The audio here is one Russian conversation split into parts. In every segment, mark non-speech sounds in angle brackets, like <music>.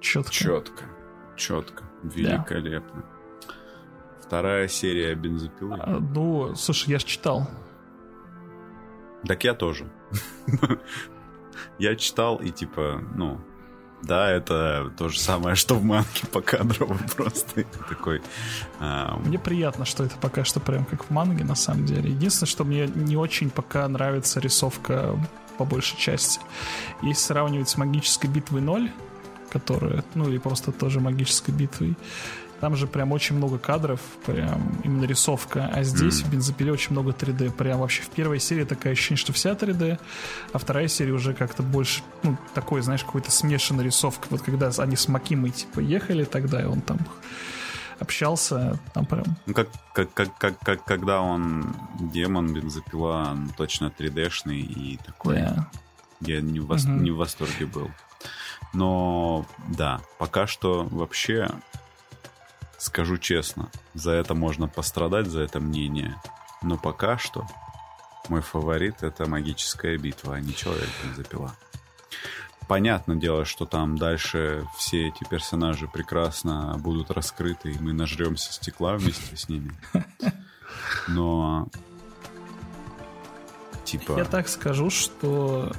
четко. Четко, четко, великолепно. Да. Вторая серия бензопилы. А, ну, слушай, я же читал. Так я тоже. <laughs> я читал и типа, ну, да, это то же самое, что в манке по кадрово <laughs> просто такой. А... Мне приятно, что это пока что прям как в манге на самом деле. Единственное, что мне не очень пока нравится рисовка по большей части. Если сравнивать с магической битвой 0, которая, ну или просто тоже магической битвой, там же прям очень много кадров, прям именно рисовка. А здесь mm. в бензопиле очень много 3D. Прям вообще в первой серии такая ощущение, что вся 3D, а вторая серия уже как-то больше, ну, такой, знаешь, какой-то смешанная рисовка. Вот когда они с Макимой, типа, ехали тогда, и он там общался, там прям... Ну, как, как, как, как, как когда он демон, бензопила, он точно 3D-шный и такой... Yeah. Я не в, вос... uh-huh. не в восторге был. Но да, пока что вообще Скажу честно, за это можно пострадать, за это мнение. Но пока что мой фаворит это магическая битва, а не человек запила. Понятное дело, что там дальше все эти персонажи прекрасно будут раскрыты, и мы нажремся стекла вместе с ними. Но типа... Я так скажу, что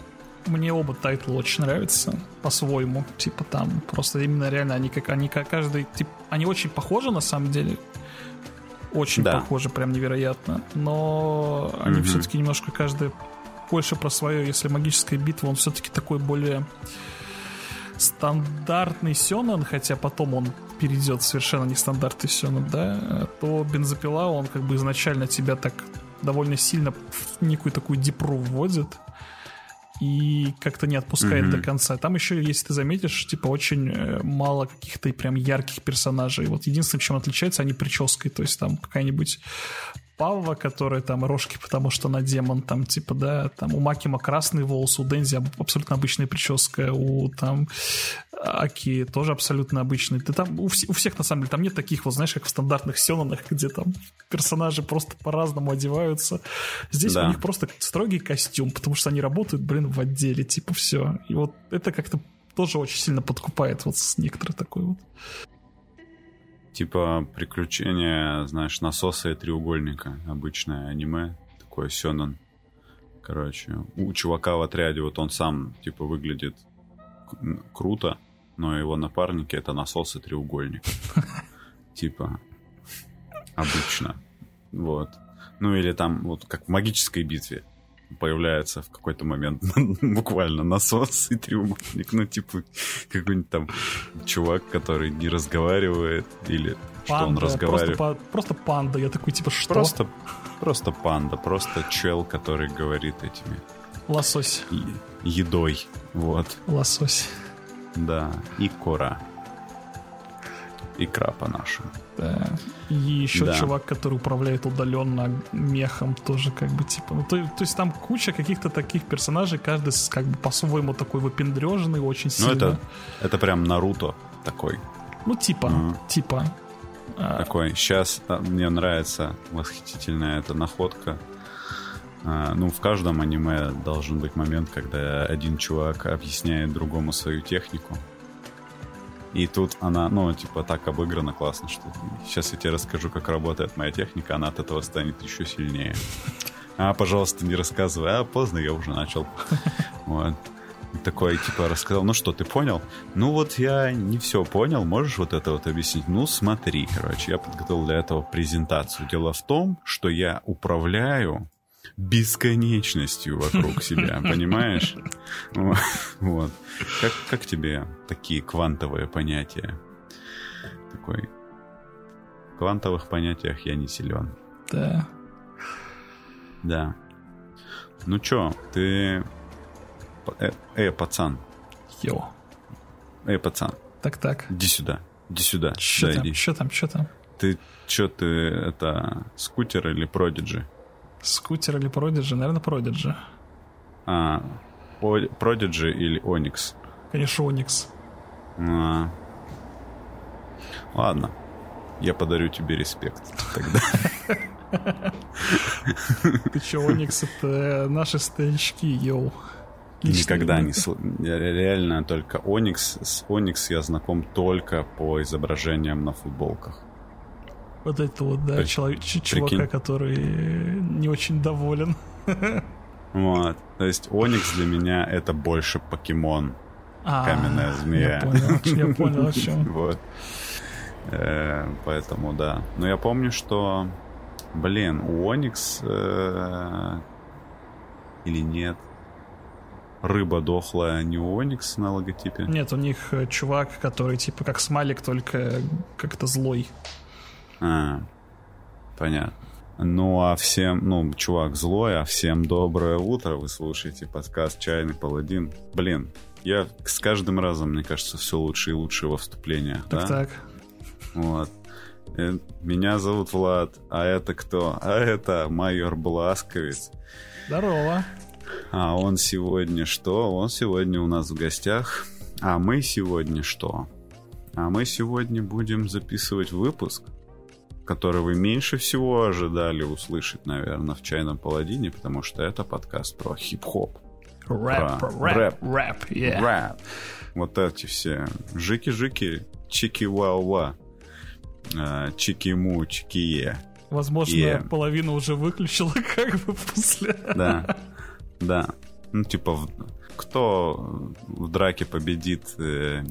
мне оба тайтла очень нравятся по-своему. Типа там просто именно реально они как они как каждый тип они очень похожи на самом деле. Очень да. похожи, прям невероятно. Но они mm все-таки немножко каждый больше про свое. Если магическая битва, он все-таки такой более стандартный Сёнэн, хотя потом он перейдет совершенно нестандартный Сёнэн, да, то бензопила, он как бы изначально тебя так довольно сильно в некую такую дипру вводит и как-то не отпускает mm-hmm. до конца. Там еще, если ты заметишь, типа очень э, мало каких-то прям ярких персонажей. Вот единственное, чем отличается, они прической. То есть там какая-нибудь Павва, которая там рожки, потому что на демон, там, типа, да, там у Макима красный волос, у Дензи абсолютно обычная прическа, у там Аки тоже абсолютно обычный. Ты там, у, вс- у всех, на самом деле, там нет таких, вот, знаешь, как в стандартных Сёнанах, где там персонажи просто по-разному одеваются. Здесь да. у них просто строгий костюм, потому что они работают, блин, в отделе, типа, все. И вот это как-то тоже очень сильно подкупает вот с некоторой такой вот Типа приключения, знаешь, насоса и треугольника. Обычное аниме. Такое сёнэн. Короче, у чувака в отряде вот он сам, типа, выглядит круто, но его напарники это насос и треугольник. <laughs> Типа, обычно. Вот. Ну или там, вот как в магической битве появляется в какой-то момент <laughs> буквально насос и треугольник. Ну, типа, какой-нибудь там чувак, который не разговаривает, или панда, что он разговаривает. Просто, просто панда. Я такой, типа, что? Просто, просто панда, просто чел, который говорит этими... Лосось. Едой, вот. Лосось. Да, и кора икра по-нашему. Да. И еще да. чувак, который управляет удаленно мехом, тоже как бы типа. Ну, то, то есть там куча каких-то таких персонажей, каждый как бы по-своему такой выпендреженный, очень сильно. Ну, это, это прям Наруто такой. Ну, типа, mm. типа. А. Такой. Сейчас а, мне нравится восхитительная эта находка. А, ну, в каждом аниме должен быть момент, когда один чувак объясняет другому свою технику. И тут она, ну, типа, так обыграна классно, что сейчас я тебе расскажу, как работает моя техника, она от этого станет еще сильнее. А, пожалуйста, не рассказывай. А, поздно, я уже начал. <laughs> Вот. Такой, типа, рассказал, ну что, ты понял? Ну вот я не все понял, можешь вот это вот объяснить? Ну смотри, короче, я подготовил для этого презентацию. Дело в том, что я управляю бесконечностью вокруг <laughs> себя, понимаешь? Вот. Как, как тебе такие квантовые понятия? Такой... В квантовых понятиях я не силен. Да. Да. Ну чё, ты... Э, э, пацан. Йо. Эй, пацан. Так-так. Иди сюда. Иди сюда. Чё да, там, иди. чё там, чё там? Ты чё, ты, это, скутер или продиджи? Скутер или Prodigy? Наверное, Prodigy. А, Prodigy или Onyx? Конечно, Onyx. А. Ладно. Я подарю тебе респект тогда. Ты че, Onyx это наши старички, йоу. Никогда не сл... Реально только Оникс. С Оникс я знаком только по изображениям на футболках. Вот это вот, да, При... человек, чувака, Прикинь. который не очень доволен. <laughs> Вот. То есть Оникс для меня это больше покемон. А, Каменная змея. Я понял, я понял, о <laughs> чем. Вот. Э, Поэтому да. Но я помню, что, блин, у Оникс э, или нет, рыба дохлая не у Оникс на логотипе. Нет, у них э, чувак, который типа как смайлик, только как-то злой. А, понятно. Ну, а всем, ну, чувак злой, а всем доброе утро. Вы слушаете подкаст «Чайный паладин». Блин, я с каждым разом, мне кажется, все лучше и лучше во вступлениях, Так, да? так. Вот. Э, Меня зовут Влад, а это кто? А это майор Бласковец. Здорово. А он сегодня что? Он сегодня у нас в гостях. А мы сегодня что? А мы сегодня будем записывать выпуск, который вы меньше всего ожидали услышать, наверное, в «Чайном паладине», потому что это подкаст про хип-хоп. Рэп, Про рэп, рэп. рэп, yeah. Рэп. Вот эти все жики-жики, чики-ва-ва, э, чики-му, чики-е. Возможно, Yeah. половину уже выключила, <laughs> как бы после. Да, да. Ну, типа, кто в драке победит, э,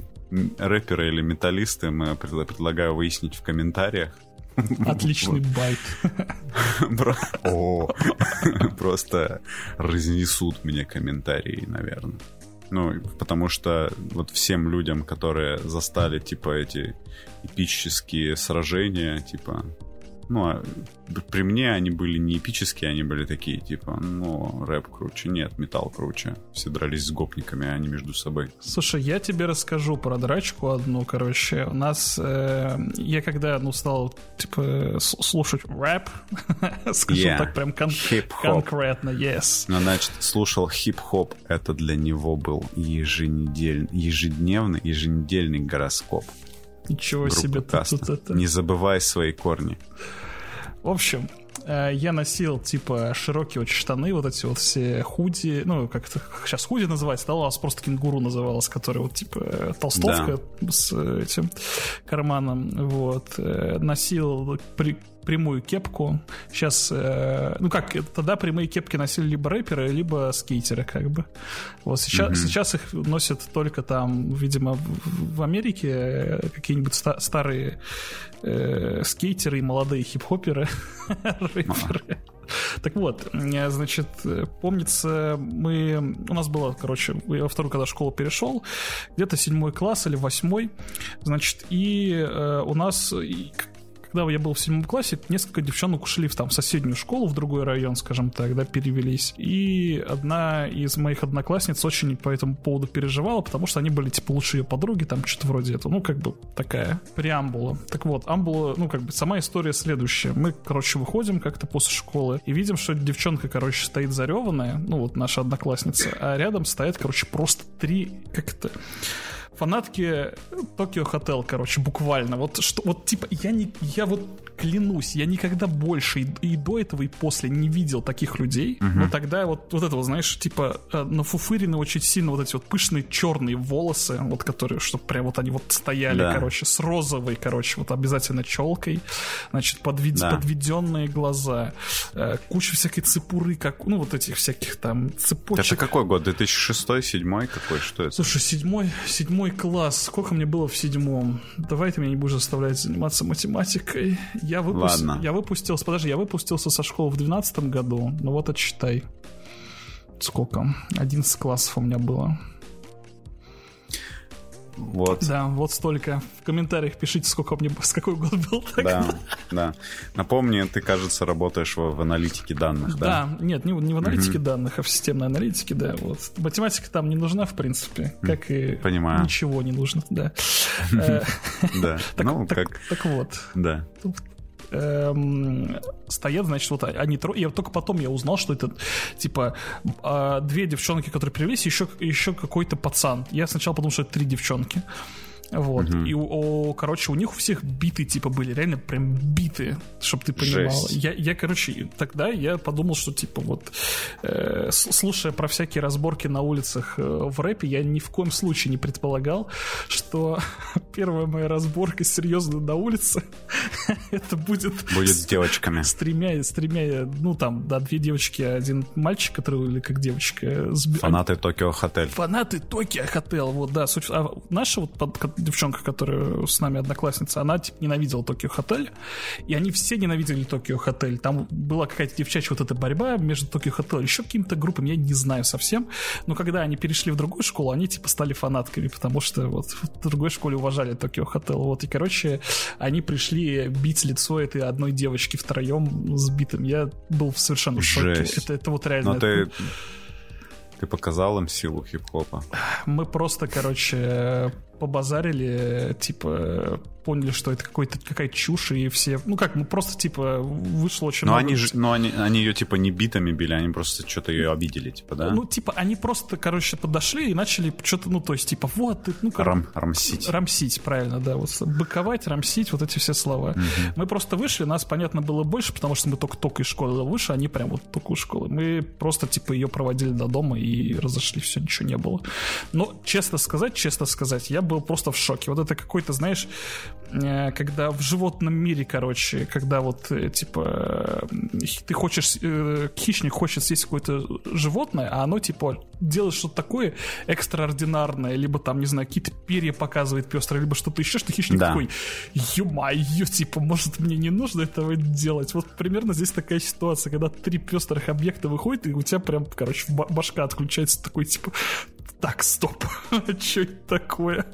рэперы или металлисты, мы предла- предлагаю выяснить в комментариях. Отличный байт. <laughs> Просто разнесут мне комментарии, наверное. Ну, потому что вот всем людям, которые застали, типа, эти эпические сражения, типа... Ну, а при мне они были не эпические, они были такие, типа, ну, рэп круче. Нет, металл круче. Все дрались с гопниками, а не между собой. Слушай, я тебе расскажу про драчку одну, короче. У нас, э, я когда, ну, стал, типа, слушать рэп, <laughs> скажу Yeah. так прям кон- конкретно, yes. Ну, значит, слушал хип-хоп, это для него был еженедельный, ежедневный, еженедельный гороскоп. Ничего себе, Каста. тут это... Не забывай свои корни. В общем, э, я носил, типа, широкие очень штаны, вот эти вот все худи, ну, как это сейчас худи называется, да, у нас просто кенгуру называлась, которая вот, типа, толстовка с э, этим карманом, вот. Э, Носил при- прямую кепку. Сейчас, э, ну как, тогда прямые кепки носили либо рэперы, либо скейтеры, как бы. Вот сейчас, сейчас их носят только там, видимо, в, в Америке э, какие-нибудь ста- старые э, скейтеры и молодые хип-хоперы, <laughs> рэперы. Так вот, э, значит, э, помнится, мы... У нас было, короче, я во вторую, когда в школу перешел, где-то седьмой класс или восьмой, значит, и э, у нас... когда я был в седьмом классе, несколько девчонок ушли в, там, соседнюю школу, в другой район, скажем так, да, перевелись. И одна из моих одноклассниц очень по этому поводу переживала, потому что они были, типа, лучшие ее подруги, там, что-то вроде этого. Ну, как бы такая преамбула. Так вот, амбула, ну, как бы, сама история следующая. Мы, короче, выходим как-то после школы и видим, что девчонка, короче, стоит зареванная, ну, вот наша одноклассница, а рядом стоят, короче, просто три, как это фанатки Токио Хотел, короче, буквально. Вот что, вот типа, я не, я вот клянусь, я никогда больше и, и до этого, и после не видел таких людей. Но тогда вот, вот это вот, знаешь, типа, э, нафуфырены очень сильно вот эти вот пышные черные волосы, вот которые, чтобы прям вот они вот стояли, Да. короче, с розовой, короче, вот обязательно челкой, значит, подвед- Да. подведенные глаза, э, куча всякой цепуры, как, ну, вот этих всяких там цепочек. Это какой год? 2006 2007 какой? Что это? Слушай, седьмой, седьмой класс. Сколько мне было в седьмом? Давай ты меня не будешь заставлять заниматься математикой. Я, выпус- Ладно. я выпустился, подожди, я выпустился со школы в двенадцатом году. Ну вот отсчитай. Сколько? 11 классов у меня было. Вот. Да, вот столько. В комментариях пишите, сколько мне, <laughs> с какой год был. Так. Да, да. Напомни, ты, кажется, работаешь в, в аналитике данных, да? Да, нет, не, в- не в аналитике данных, а в системной аналитике, да. Вот. Математика там не нужна, в принципе, как и Понимаю. ничего не нужно, да. <laughs> Э, Да. <laughs> Ну, как... так вот, Да. Эм, стоят, значит, вот они трое. Я только потом я узнал, что это типа а, две девчонки, которые привелись, и еще, еще какой-то пацан. Я сначала подумал, что это три девчонки. Вот. Угу. И, о, короче, у них у всех биты, типа, были реально прям биты, чтобы ты понимал. Я, я, короче, тогда я подумал, что, типа, вот, э, слушая про всякие разборки на улицах э, в рэпе, я ни в коем случае не предполагал, что <laughs> первая моя разборка серьезно на улице, <laughs> это будет... Будет с девочками. С тремя, с тремя, ну, там, да, две девочки, один мальчик, который, или как девочка. Фанаты Токио Хотель. Фанаты Токио Хотель, вот, да. Суть, а наша вот девчонка, которая с нами одноклассница, она типа ненавидела Токио Хотель, и они все ненавидели Токио Хотель. Там была какая-то девчачья вот эта борьба между Токио Хотель, еще какими-то группами, я не знаю совсем, но когда они перешли в другую школу, они типа стали фанатками, потому что вот в другой школе уважали Токио Хотель, вот, и, короче, они пришли бить лицо этой одной девочки втроем с битым. Я был совершенно в шоке. Это, это вот реально... Но ты ты показал им силу хип-хопа. Мы просто, короче, побазарили, типа, поняли, что это какой-то какая-то чушь, и все... Ну как, мы просто, типа, вышло очень но много... Они же, но они, они ее, типа, не битами били, они просто что-то ее обидели, типа, да? Ну, типа, они просто, короче, подошли и начали что-то, ну, то есть, типа, вот, ну, как... Рам, рамсить. Рамсить, правильно, да, вот, быковать, рамсить, вот эти все слова. Угу. Мы просто вышли, нас, понятно, было больше, потому что мы только-только из школы вышли, они прям вот только из школы. Мы просто, типа, ее проводили до дома и разошли, все, ничего не было. Но, честно сказать, честно сказать, я был просто в шоке. Вот это какой-то, знаешь, Э, когда в животном мире, короче, когда вот, э, типа, э, ты хочешь, хищник хочет съесть какое-то животное, а оно, типа, делает что-то такое экстраординарное, либо там, не знаю, какие-то перья показывает пестрые, либо что-то еще, что хищник да. такой, ё-моё, типа, может, мне не нужно этого делать. Вот примерно здесь такая ситуация, когда три пестрых объекта выходят, и у тебя прям, короче, башка отключается такой, типа, так, стоп, <laughs> что это такое?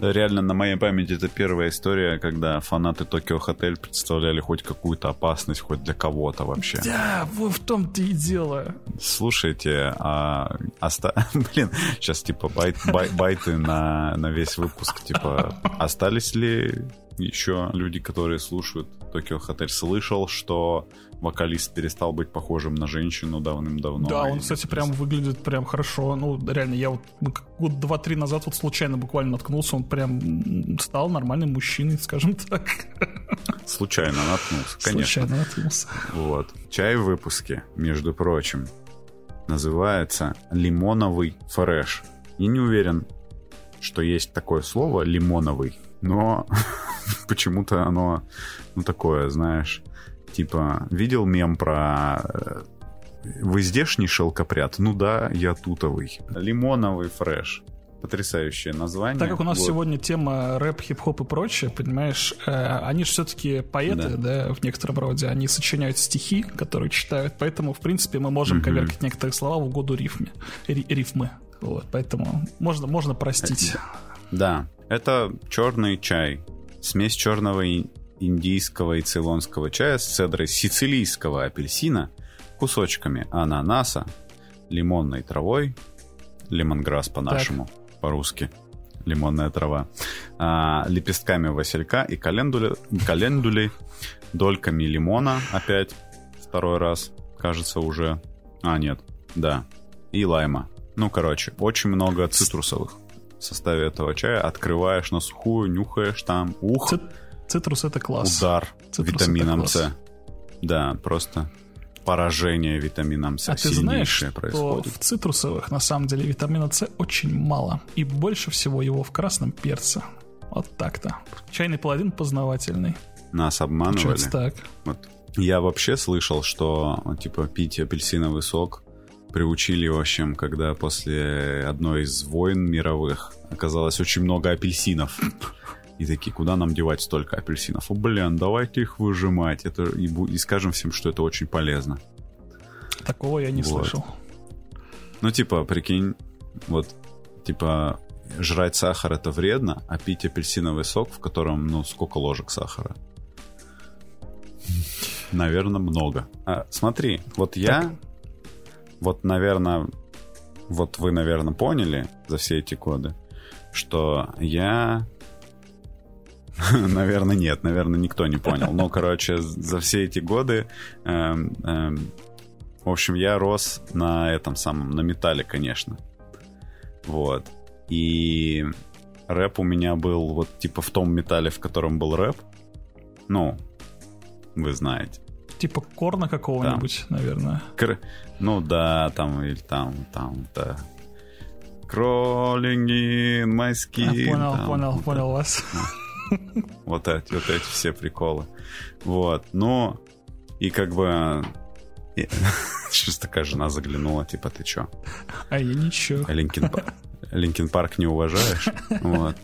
Реально, на моей памяти это первая история, когда фанаты Tokio Hotel представляли хоть какую-то опасность, хоть для кого-то вообще. Да, в том-то и дело. Слушайте, а, оста... <laughs> блин, сейчас типа байт, бай, байты на, на весь выпуск, типа, остались ли еще люди, которые слушают Tokio Hotel, слышал, что вокалист перестал быть похожим на женщину давным-давно. Да, он, кстати, прям выглядит прям хорошо. Ну, реально, я вот год два-три назад вот случайно буквально наткнулся, он прям стал нормальным мужчиной, скажем <laughs> так. Случайно наткнулся, конечно. Случайно наткнулся. Вот. Чай в выпуске, между прочим, называется лимоновый фреш. Я не уверен, что есть такое слово лимоновый, но <laughs> почему-то оно, ну, такое, знаешь, типа, видел мем про э, «Вы здешний шелкопряд?» Ну да, я тутовый. Лимоновый фреш. Потрясающее название. Так как у нас вот. сегодня тема рэп, хип-хоп и прочее, понимаешь, э, они же все-таки поэты, да. да, в некотором роде, они сочиняют стихи, которые читают, поэтому, в принципе, мы можем угу. коверкать некоторые слова в угоду рифме, рифмы. Вот, поэтому можно, можно простить. Да, это черный чай, смесь черного индийского и цейлонского чая с цедрой сицилийского апельсина, кусочками ананаса, лимонной травой, лемонграсс по-нашему, по-русски, лимонная трава, а, лепестками василька и календули, календулей, дольками лимона, опять второй раз, кажется, уже... А, нет, да, и лайма. Ну, короче, очень много цитрусовых в составе этого чая. Открываешь на сухую, нюхаешь там, ух... Цитрус это класс. Удар Цитрус витамином С. Да, просто поражение витамином С. А ты знаешь, что происходит. в цитрусовых на самом деле витамина С очень мало. И больше всего его в красном перце. Вот так-то. Чайный паладин познавательный. Нас обманывали. Получается так. Вот. Я вообще слышал, что типа пить апельсиновый сок приучили, в общем, когда после одной из войн мировых оказалось очень много апельсинов. И такие, куда нам девать столько апельсинов? О, блин, давайте их выжимать. Это, и, и скажем всем, что это очень полезно. Такого я не вот. слышал. Ну, типа, прикинь, вот, типа, жрать сахар это вредно, а пить апельсиновый сок, в котором, ну, сколько ложек сахара? Наверное, много. А, смотри, вот я, так. Вот, наверное, вот вы, наверное, поняли за все эти годы, что я <laughs> Наверное, нет, наверное, никто не понял. Но, короче, за все эти годы, эм, эм, в общем, я рос на этом самом, на металле, конечно. Вот. И рэп у меня был вот типа в том металле, в котором был рэп. Ну, вы знаете. Типа Korn а какого-нибудь, там. наверное. Кр... Ну да, там или там, там, да. Crawling in my skin. А, понял, там, понял, вот понял вас. <laughs> Вот эти, вот эти все приколы. Вот, но и как бы <laughs> Сейчас такая жена заглянула, типа, ты чё? А я ничего. Linkin, Linkin Park не уважаешь? Вот.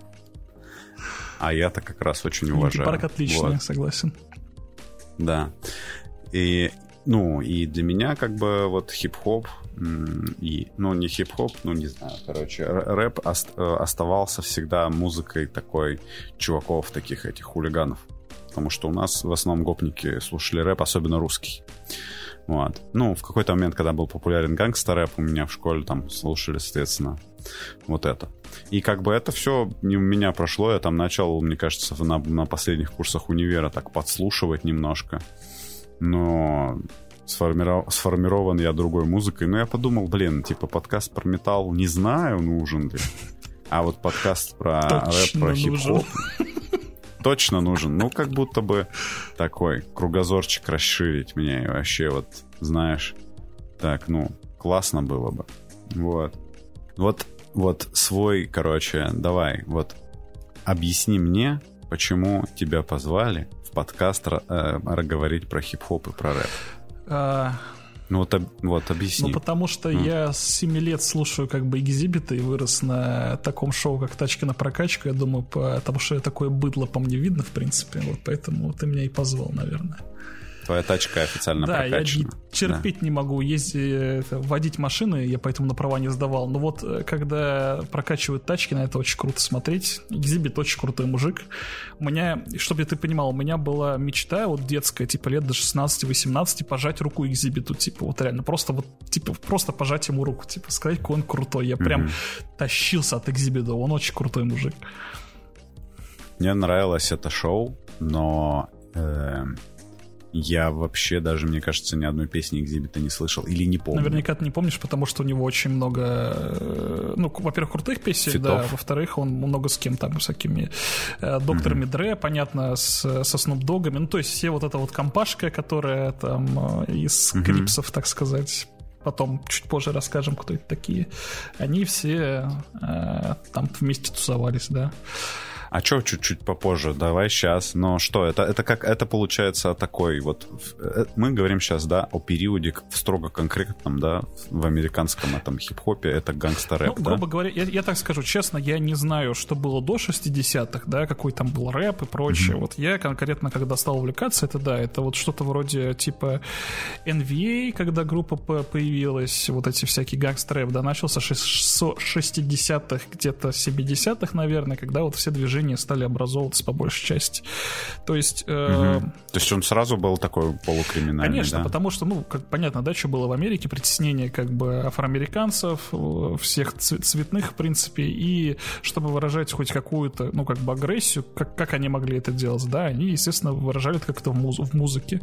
А я-то как раз очень уважаю. Парк отличный, вот. согласен. Да. И, ну, и для меня как бы вот хип-хоп и, ну, не хип-хоп, ну, не знаю, короче, рэп ост- э, оставался всегда музыкой такой чуваков, таких этих хулиганов. Потому что у нас в основном гопники слушали рэп, особенно русский. Вот. Ну, в какой-то момент, когда был популярен гангстер-рэп, у меня в школе там слушали, соответственно, вот это. И как бы это все у меня прошло, я там начал, мне кажется, на, на последних курсах универа так подслушивать немножко. Но сформиров... сформирован я другой музыкой. Но я подумал, блин, типа подкаст про металл, не знаю, нужен ли. А вот подкаст про рэп, про хип-хоп <laughs> точно нужен. Ну, как будто бы такой кругозорчик расширить мне. И вообще вот, знаешь, так, ну, классно было бы. Вот. Вот, вот свой, короче, давай, вот объясни мне, почему тебя позвали подкаст э, говорить про хип-хоп и про рэп. А, ну вот, вот объясни. Ну потому что mm. я с 7 лет слушаю как бы экзибиты и вырос на таком шоу, как «Тачки на прокачку». Я думаю, потому что такое быдло по мне видно, в принципе. Вот поэтому ты меня и позвал, наверное. Твоя тачка официально да, прокачана. я терпеть да. не могу ездить, водить машины, я поэтому на права не сдавал. Но вот э, когда прокачивают тачки, на это очень круто смотреть. Экзибит очень крутой мужик. У меня, чтобы ты понимал, у меня была мечта вот детская, типа лет до 16-18, пожать руку экзибиту, типа вот реально, просто вот, типа просто пожать ему руку, типа сказать, какой он крутой. Я прям mm-hmm. тащился от экзибита, он очень крутой мужик. Мне нравилось это шоу, но э, я вообще даже, мне кажется, ни одной песни Экзибита не слышал или не помню. Наверняка ты не помнишь, потому что у него очень много, э, ну, во-первых, крутых песен, Фитов. да, во-вторых, он много с кем там, всякими э, докторами mm-hmm. Дре, понятно, с, со Снуп Догами, ну, то есть все вот эта вот компашка, которая там э, из mm-hmm. крипсов, так сказать, потом чуть позже расскажем, кто это такие, они все э, там вместе тусовались, да. А что чуть-чуть попозже? Давай сейчас. Но что, это, это как, это получается такой вот... Э, мы говорим сейчас, да, о периоде в строго конкретном, да, в американском этом хип-хопе, это гангстер-рэп, ну, да? грубо говоря, я, я так скажу честно, я не знаю, что было до 60-х, да, какой там был рэп и прочее. Mm-hmm. Вот я конкретно, когда стал увлекаться, это да, это вот что-то вроде типа NVA, когда группа появилась, вот эти всякие гангстер-рэп, да, начался с 60-х, где-то 70-х, наверное, когда вот все движения движения стали образовываться по большей части. То есть... Э, угу. То есть он сразу был такой полукриминальный, Конечно, да? потому что, ну, как понятно, да, что было в Америке, притеснение как бы афроамериканцев, э, всех цветных, в принципе, и чтобы выражать хоть какую-то, ну, как бы агрессию, как, как они могли это делать, да, они, естественно, выражали это как-то в, муз в музыке.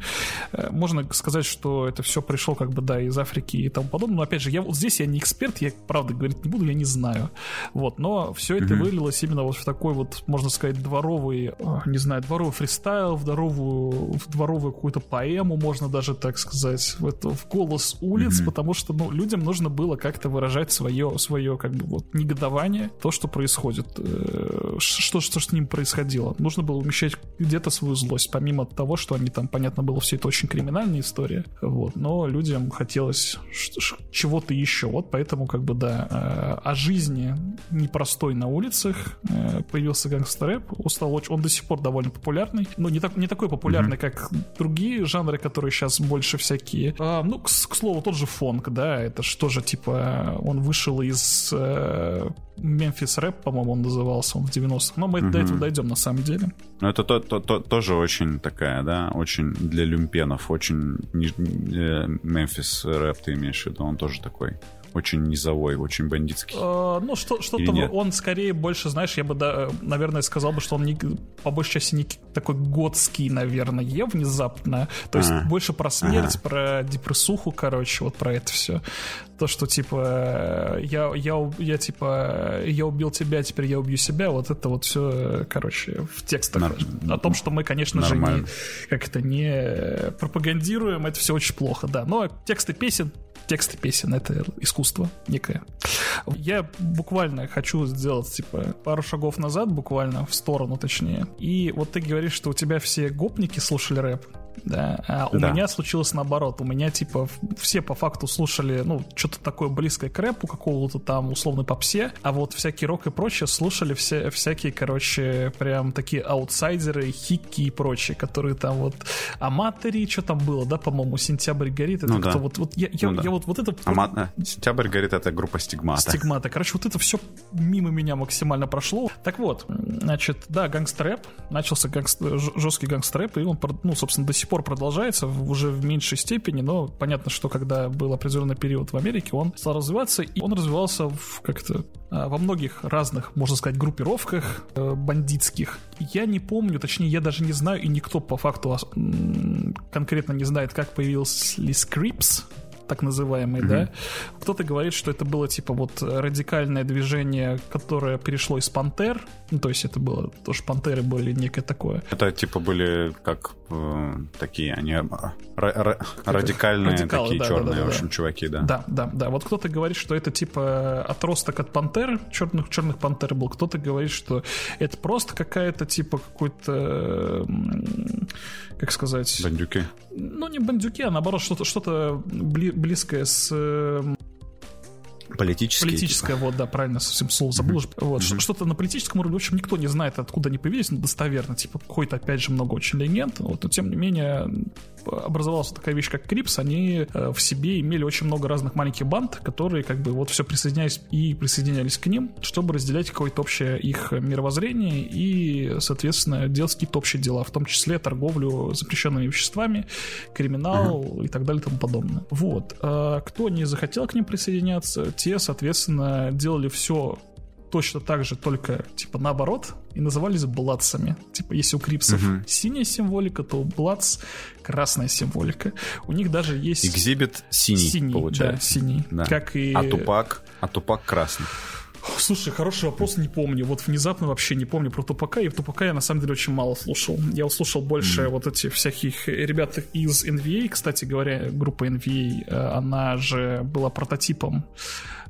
Э, можно сказать, что это все пришло как бы, да, из Африки и тому подобное, но, опять же, я вот здесь я не эксперт, я, правда, говорить не буду, я не знаю. Вот, но все это mm-hmm. вылилось именно вот в такой вот, можно сказать, дворовый, а, не знаю, дворовый фристайл, в дворовую, в дворовую какую-то поэму, можно даже так сказать, в, это, в голос улиц, mm-hmm. потому что, ну, людям нужно было как-то выражать свое, свое, как бы, вот, негодование, то, что происходит, э, что, что с ним происходило. Нужно было умещать где-то свою злость, помимо того, что они там, понятно было, все это очень криминальная история, вот, но людям хотелось чего-то еще, вот поэтому, как бы, да, э, о жизни непростой на улицах э, появился гангстер-рэп, стал очень, он до сих пор довольно популярный, но не, так, не такой популярный, mm-hmm. как другие жанры, которые сейчас больше всякие. А, ну, к, к слову, тот же фонк, да, это что же, типа, он вышел из э, Memphis Рэп, по-моему, он назывался, он в 90-х, но мы mm-hmm. до этого дойдем на самом деле. Ну, это то, то, то, тоже очень такая, да, очень для люмпенов, очень Мемфис рэп ты имеешь в виду, он тоже такой очень низовой, очень бандитский. Э, ну, что, что-то он скорее больше, знаешь, я бы, да, наверное, сказал бы, что он не, по большей части не такой готский, наверное, внезапно. То есть а, больше про смерть, ага. про депрессуху, короче, вот про это все. То, что, типа, я, я, я, типа, я убил тебя, теперь я убью себя, вот это вот все, короче, в текстах. Нар... О том, что мы, конечно Нормально. же, не, как это, не пропагандируем, это все очень плохо, да. Но тексты песен тексты песен — это искусство некое. Я буквально хочу сделать, типа, пару шагов назад, буквально, в сторону точнее. И вот ты говоришь, что у тебя все гопники слушали рэп да. А у да. меня случилось наоборот. У меня, типа, все по факту слушали, ну, что-то такое близкое к рэпу, какого-то там условной попсе, а вот всякий рок и прочее слушали все, всякие, короче, прям такие аутсайдеры, хикки и прочие, которые там вот Аматори, что там было, да, по-моему, Сентябрь горит, это ну, кто да. вот, вот я, я, ну, я вот, вот это... Ама... Э, Сентябрь горит, это группа Стигмата. Стигмата. Короче, вот это все мимо меня максимально прошло. Так вот, значит, да, гангстрэп, начался гангст... жесткий гангстрэп, и он, ну, собственно, до сих сих пор продолжается, уже в меньшей степени, но понятно, что когда был определенный период в Америке, он стал развиваться, и он развивался в как-то а, во многих разных, можно сказать, группировках э, бандитских. Я не помню, точнее, я даже не знаю, и никто по факту конкретно не знает, как появились Crips, так называемый, mm-hmm. да. Кто-то говорит, что это было типа вот радикальное движение, которое перешло из пантер. Ну, то есть это было, тоже пантеры были некое такое. Это типа были как э, такие, они р- р- радикальные Радикалы, такие да, черные, да, да, в общем, да. чуваки, да. Да, да, да. Вот кто-то говорит, что это типа отросток от пантер, черных, черных пантер был. Кто-то говорит, что это просто какая-то типа какой-то, как сказать... Бандюки. Ну, не бандюки, а наоборот что-то что бли- близкое с эм, Политическое. Политическое, типа. вот, да, правильно, совсем слово забыл. Mm-hmm. Вот, mm-hmm. что-то на политическом уровне, в общем, никто не знает, откуда они появились, но достоверно, типа, какой-то, опять же, много очень легенд, вот, но тем не менее, образовалась такая вещь, как Крипс, они э, в себе имели очень много разных маленьких банд, которые, как бы, вот все присоединялись и присоединялись к ним, чтобы разделять какое-то общее их мировоззрение и, соответственно, делать какие-то общие дела, в том числе торговлю запрещенными веществами, криминал mm-hmm. и так далее и тому подобное. Вот. А кто не захотел к ним присоединяться, те, соответственно, делали все точно так же, только типа наоборот, и назывались бладцами. Типа, если у крипсов угу. синяя символика, то у блац красная символика. У них даже есть... Экзибит синий, синий получается. Да, синий. Да. Как и... А тупак? А тупак красный. Слушай, хороший вопрос, не помню. Вот внезапно вообще не помню про Тупака, и в Тупака я на самом деле очень мало слушал. Я услышал больше mm. вот этих всяких ребят из NVA. Кстати говоря, группа NVA, э, она же была прототипом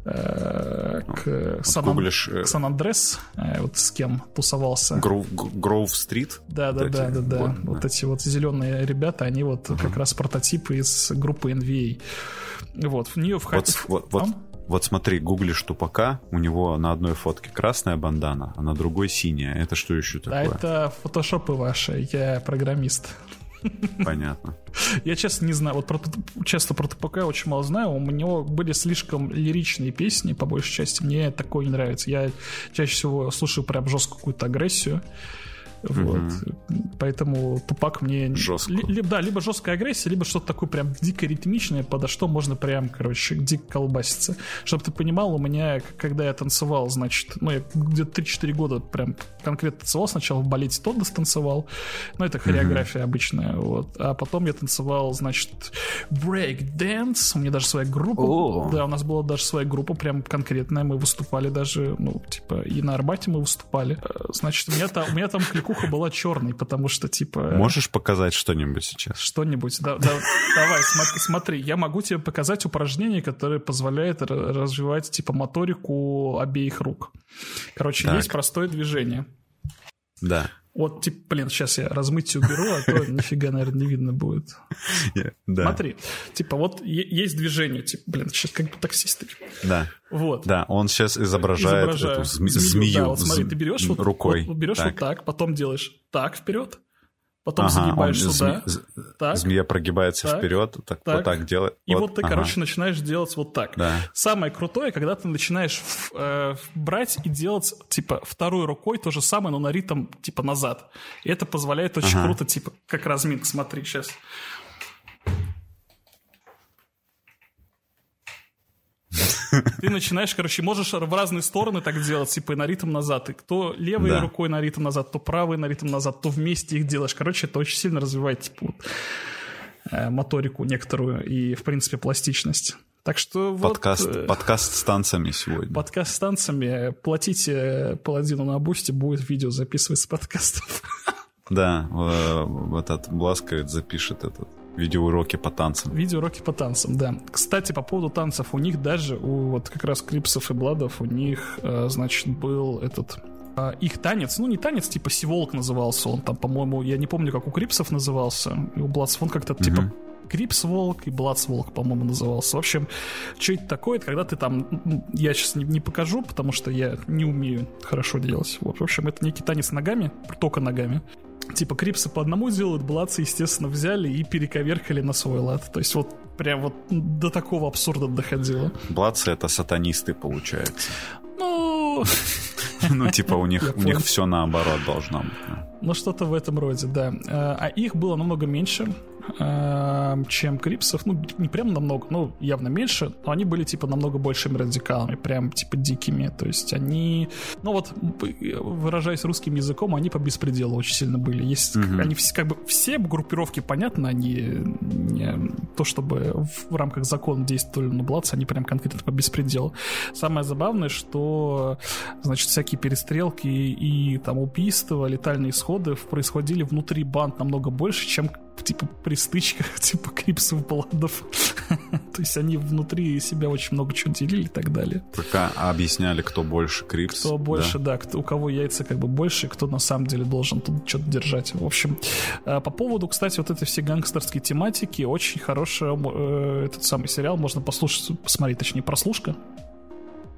э, к, Сан, э, к Сан-Андрес, вот с кем тусовался. Гроув-стрит? Да, да, да, да, да. Вот эти вот зеленые ребята, они вот uh-huh. как раз прототипы из группы NVA. Вот, в нее входит... Вот, вот, вот, вот смотри, гуглишь тупака, у него на одной фотке красная бандана, а на другой синяя. Это что еще такое? А это фотошопы ваши, я программист. Понятно. Я честно не знаю, вот про, часто про ТПК очень мало знаю, у него были слишком лиричные песни, по большей части, мне такое не нравится. Я чаще всего слушаю прям жесткую какую-то агрессию. Вот. Угу. Поэтому тупак мне... Жестко. Ли, да, либо жесткая агрессия, либо что-то такое прям дико ритмичное, подо что можно прям, короче, дико колбаситься. Чтобы ты понимал, у меня, когда я танцевал, значит, ну, я где-то 3-4 года прям конкретно танцевал. Сначала в балете Тоддос танцевал, ну, это хореография угу. обычная, вот. А потом я танцевал, значит, break dance, у меня даже своя группа. О. Да, у нас была даже своя группа прям конкретная, мы выступали даже, ну, типа, и на Арбате мы выступали. Э, значит, у меня там, у меня там кликуха была черной, потому что, типа... Можешь показать что-нибудь сейчас? Что-нибудь, да, да, давай, смотри, смотри, я могу тебе показать упражнение, которое позволяет развивать, типа, моторику обеих рук. Короче, так. есть простое движение. Да. Вот, типа, блин, сейчас я размытие уберу, а то <laughs> нифига, наверное, не видно будет. Yeah, да. Смотри, типа, вот есть движение, типа, блин, сейчас как бы таксист. Да. Вот. Да, он сейчас изображает Изображаю. эту зме- змею. Да, вот смотри, ты берешь вот, рукой. Вот, берешь так. вот так, потом делаешь так вперед, потом ага, загибаешь сюда. Зме... Так. Змея прогибается так. вперед, так, так. вот так делает. И вот, вот ты, ага. короче, начинаешь делать вот так. Да. Самое крутое, когда ты начинаешь э, брать и делать, типа, второй рукой то же самое, но на ритм, типа, назад. И это позволяет очень ага. круто, типа, как разминка. Смотри, сейчас. <laughs> Ты начинаешь, короче, можешь в разные стороны так делать, типа на ритм назад. И кто левой да. рукой на ритм назад, то правой на ритм назад, то вместе их делаешь. Короче, это очень сильно развивает, типа, вот, э, моторику некоторую и, в принципе, пластичность. Так что вот... Подкаст, э, подкаст с танцами сегодня. Подкаст с танцами. Платите паладину на бусте, будет видео записывать с подкастов. <laughs> Да, вот этот Бласкает запишет этот видеоуроки по танцам. Видеоуроки по танцам, да. Кстати, по поводу танцев, у них даже, у вот как раз Крипсов и Бладов, у них, э, значит, был этот э, их танец, ну не танец, типа Сиволк назывался он, там, по-моему, я не помню, как у Крипсов назывался, и у Бладсов он как-то, типа, Crips Walk и Bloods Walk, по-моему, назывался. В общем, что это такое? Когда ты там... Я сейчас не, не покажу, потому что я не умею хорошо делать. Вот, в общем, это некий танец ногами, только ногами. Типа Крипсы по одному делают, Бладсы, естественно, взяли и перековеркали на свой лад. То есть вот прям вот до такого абсурда доходило. Бладсы — это сатанисты, получается. Ну... <laughs> Ну, типа у них, <laughs> у них все наоборот должно быть. Ну, что-то в этом роде, да. Э, а их было намного меньше. Эм, чем Крипсов. Ну, не прям намного, ну, явно меньше, но они были, типа, намного большими радикалами, прям, типа, дикими. То есть они, ну вот, выражаясь русским языком, они по беспределу очень сильно были. Есть, mm-hmm. они все, как бы, все группировки, понятно, они не то, чтобы в рамках закона действовали на Бладс, они прям конкретно по беспределу. Самое забавное, что, значит, всякие перестрелки и, и там убийства, летальные исходы происходили внутри банд намного больше, чем типа при стычках, <laughs> типа крипсов бладов. <laughs> То есть они внутри себя очень много чего делили и так далее. Пока объясняли, кто больше крипс. Кто больше, да, да кто, у кого яйца как бы больше, кто на самом деле должен тут что-то держать. В общем, э, по поводу, кстати, вот этой всей гангстерской тематики, очень хороший э, этот самый сериал можно послушать, посмотреть, точнее, прослушка.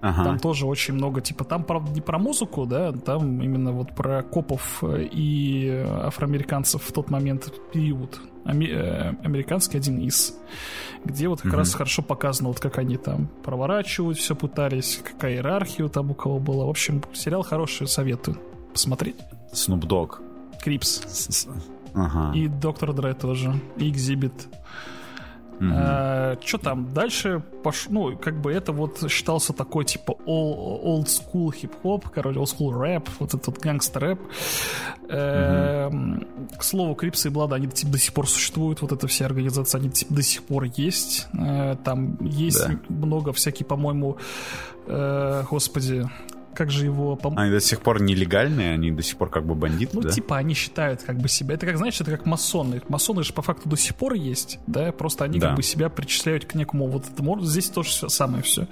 Ага. Там тоже очень много, типа, там, правда, не про музыку, да, там именно вот про копов и афроамериканцев в тот момент период. Э, американский один из, где вот как угу. раз хорошо показано, вот как они там проворачивают, все пытались, какая иерархия там у кого была. В общем, сериал хороший, советую посмотреть. Snoop Dogg. Крипс. Ага. И Доктор Дре тоже. И Экзибит. Mm-hmm. А, что там дальше пош... ну как бы это вот считался такой типа all, old school хип-хоп, короче, old school рэп, вот этот вот гангстер рэп. Mm-hmm. К слову, Крипсы и Блада, они типа, до сих пор существуют, вот эта вся организация, они типа, до сих пор есть. Э, там есть да. много всяких, по-моему, э, господи, как же его... Пом... Они до сих пор нелегальные, они до сих пор как бы бандиты, Ну, да? типа, они считают как бы себя... Это как, знаешь, это как масоны. Масоны же по факту до сих пор есть, да? Просто они да. как бы себя причисляют к некому вот этому... Здесь тоже все самое все.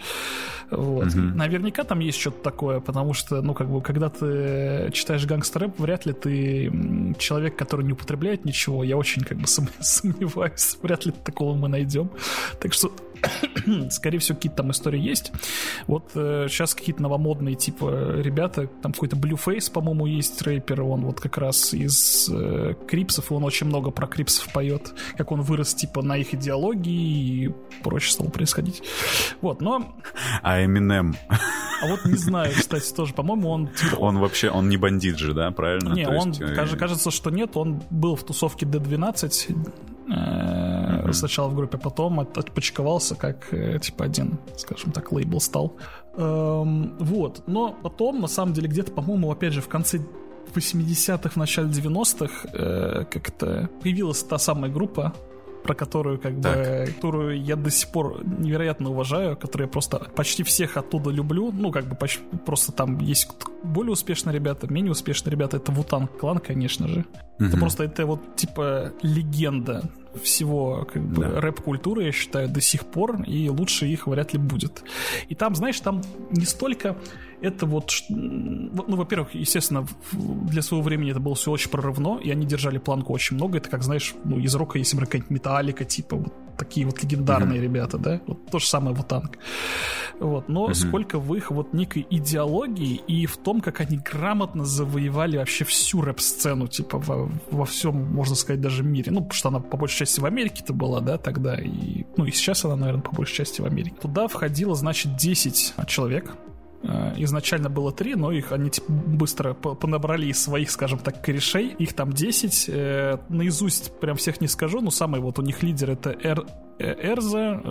Вот. Угу. Наверняка там есть что-то такое, потому что, ну, как бы, когда ты читаешь гангстер вряд ли ты человек, который не употребляет ничего. Я очень как бы <laughs> сомневаюсь. Вряд ли такого мы найдем. Так что <coughs> скорее всего, какие-то там истории есть. Вот э, сейчас какие-то новомодные, типа, ребята, там какой-то Blueface, по-моему, есть рэпер, он вот как раз из э, Крипсов, и он очень много про Крипсов поет, как он вырос, типа, на их идеологии и прочее стало происходить. Вот, но... А Eminem? А вот не знаю, кстати, тоже, по-моему, он... Типа... Он вообще, он не бандит же, да, правильно? Не, То он, есть... Э, кажется, что нет, он был в тусовке D12, mm-hmm. сначала в группе, потом от, отпочковался как э, типа один, скажем так, лейбл стал. Эм, вот, но потом, на самом деле, где-то, по-моему, опять же, в конце 80-х, в начале 90-х э, как-то появилась та самая группа, про которую как так. бы, которую я до сих пор невероятно уважаю, которую я просто почти всех оттуда люблю, ну как бы почти, просто там есть более успешные ребята, менее успешные ребята, это Вутан клан, конечно же. Угу. Это просто это вот типа легенда всего как бы да. рэп-культуры, я считаю, до сих пор, и лучше их вряд ли будет. И там, знаешь, там не столько это вот, ну, во-первых, естественно, для своего времени это было все очень прорывно, и они держали планку очень много. Это как, знаешь, ну, из рока, если брать какая-нибудь металлика, типа вот такие вот легендарные mm-hmm. ребята, да, вот то же самое вот танк. Вот, но mm-hmm. сколько в их вот некой идеологии и в том, как они грамотно завоевали вообще всю рэп-сцену, типа во, во всем, можно сказать, даже мире. Ну, потому что она по большей части в Америке-то была, да, тогда, и, ну, и сейчас она, наверное, по большей части в Америке. Туда входило, значит, 10 человек, изначально было три, но их они типа, быстро понабрали из своих, скажем так, корешей. Их там 10. Э, наизусть прям всех не скажу, но самый вот у них лидер это Эр, э, Эрза,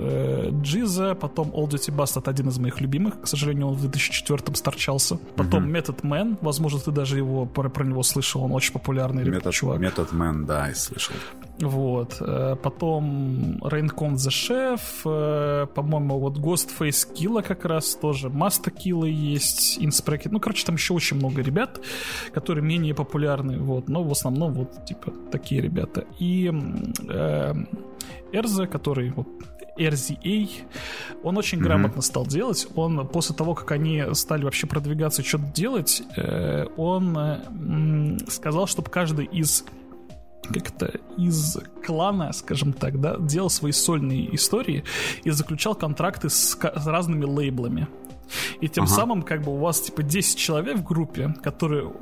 Джиза, потом All Duty Bastard, один из моих любимых. К сожалению, он в 2004-м старчался. Потом uh-huh. Method Man, возможно, ты даже его про, про него слышал, он очень популярный Method, чувак. Method Man, да, и слышал. Вот. Потом Raincon the Chef, по-моему, вот Ghostface Killa как раз тоже, Master Kill Киллы есть, Инспрекет. Ну, короче, там еще очень много ребят, которые менее популярны, вот, но в основном вот, типа, такие ребята. И э, Эрза, который вот RZA, он очень mm-hmm. грамотно стал делать. Он после того, как они стали вообще продвигаться, что-то делать, э, он э, сказал, чтобы каждый из как-то из клана, скажем так, да, делал свои сольные истории и заключал контракты с, с разными лейблами. И тем ага. самым, как бы, у вас, типа, 10 человек в группе, которые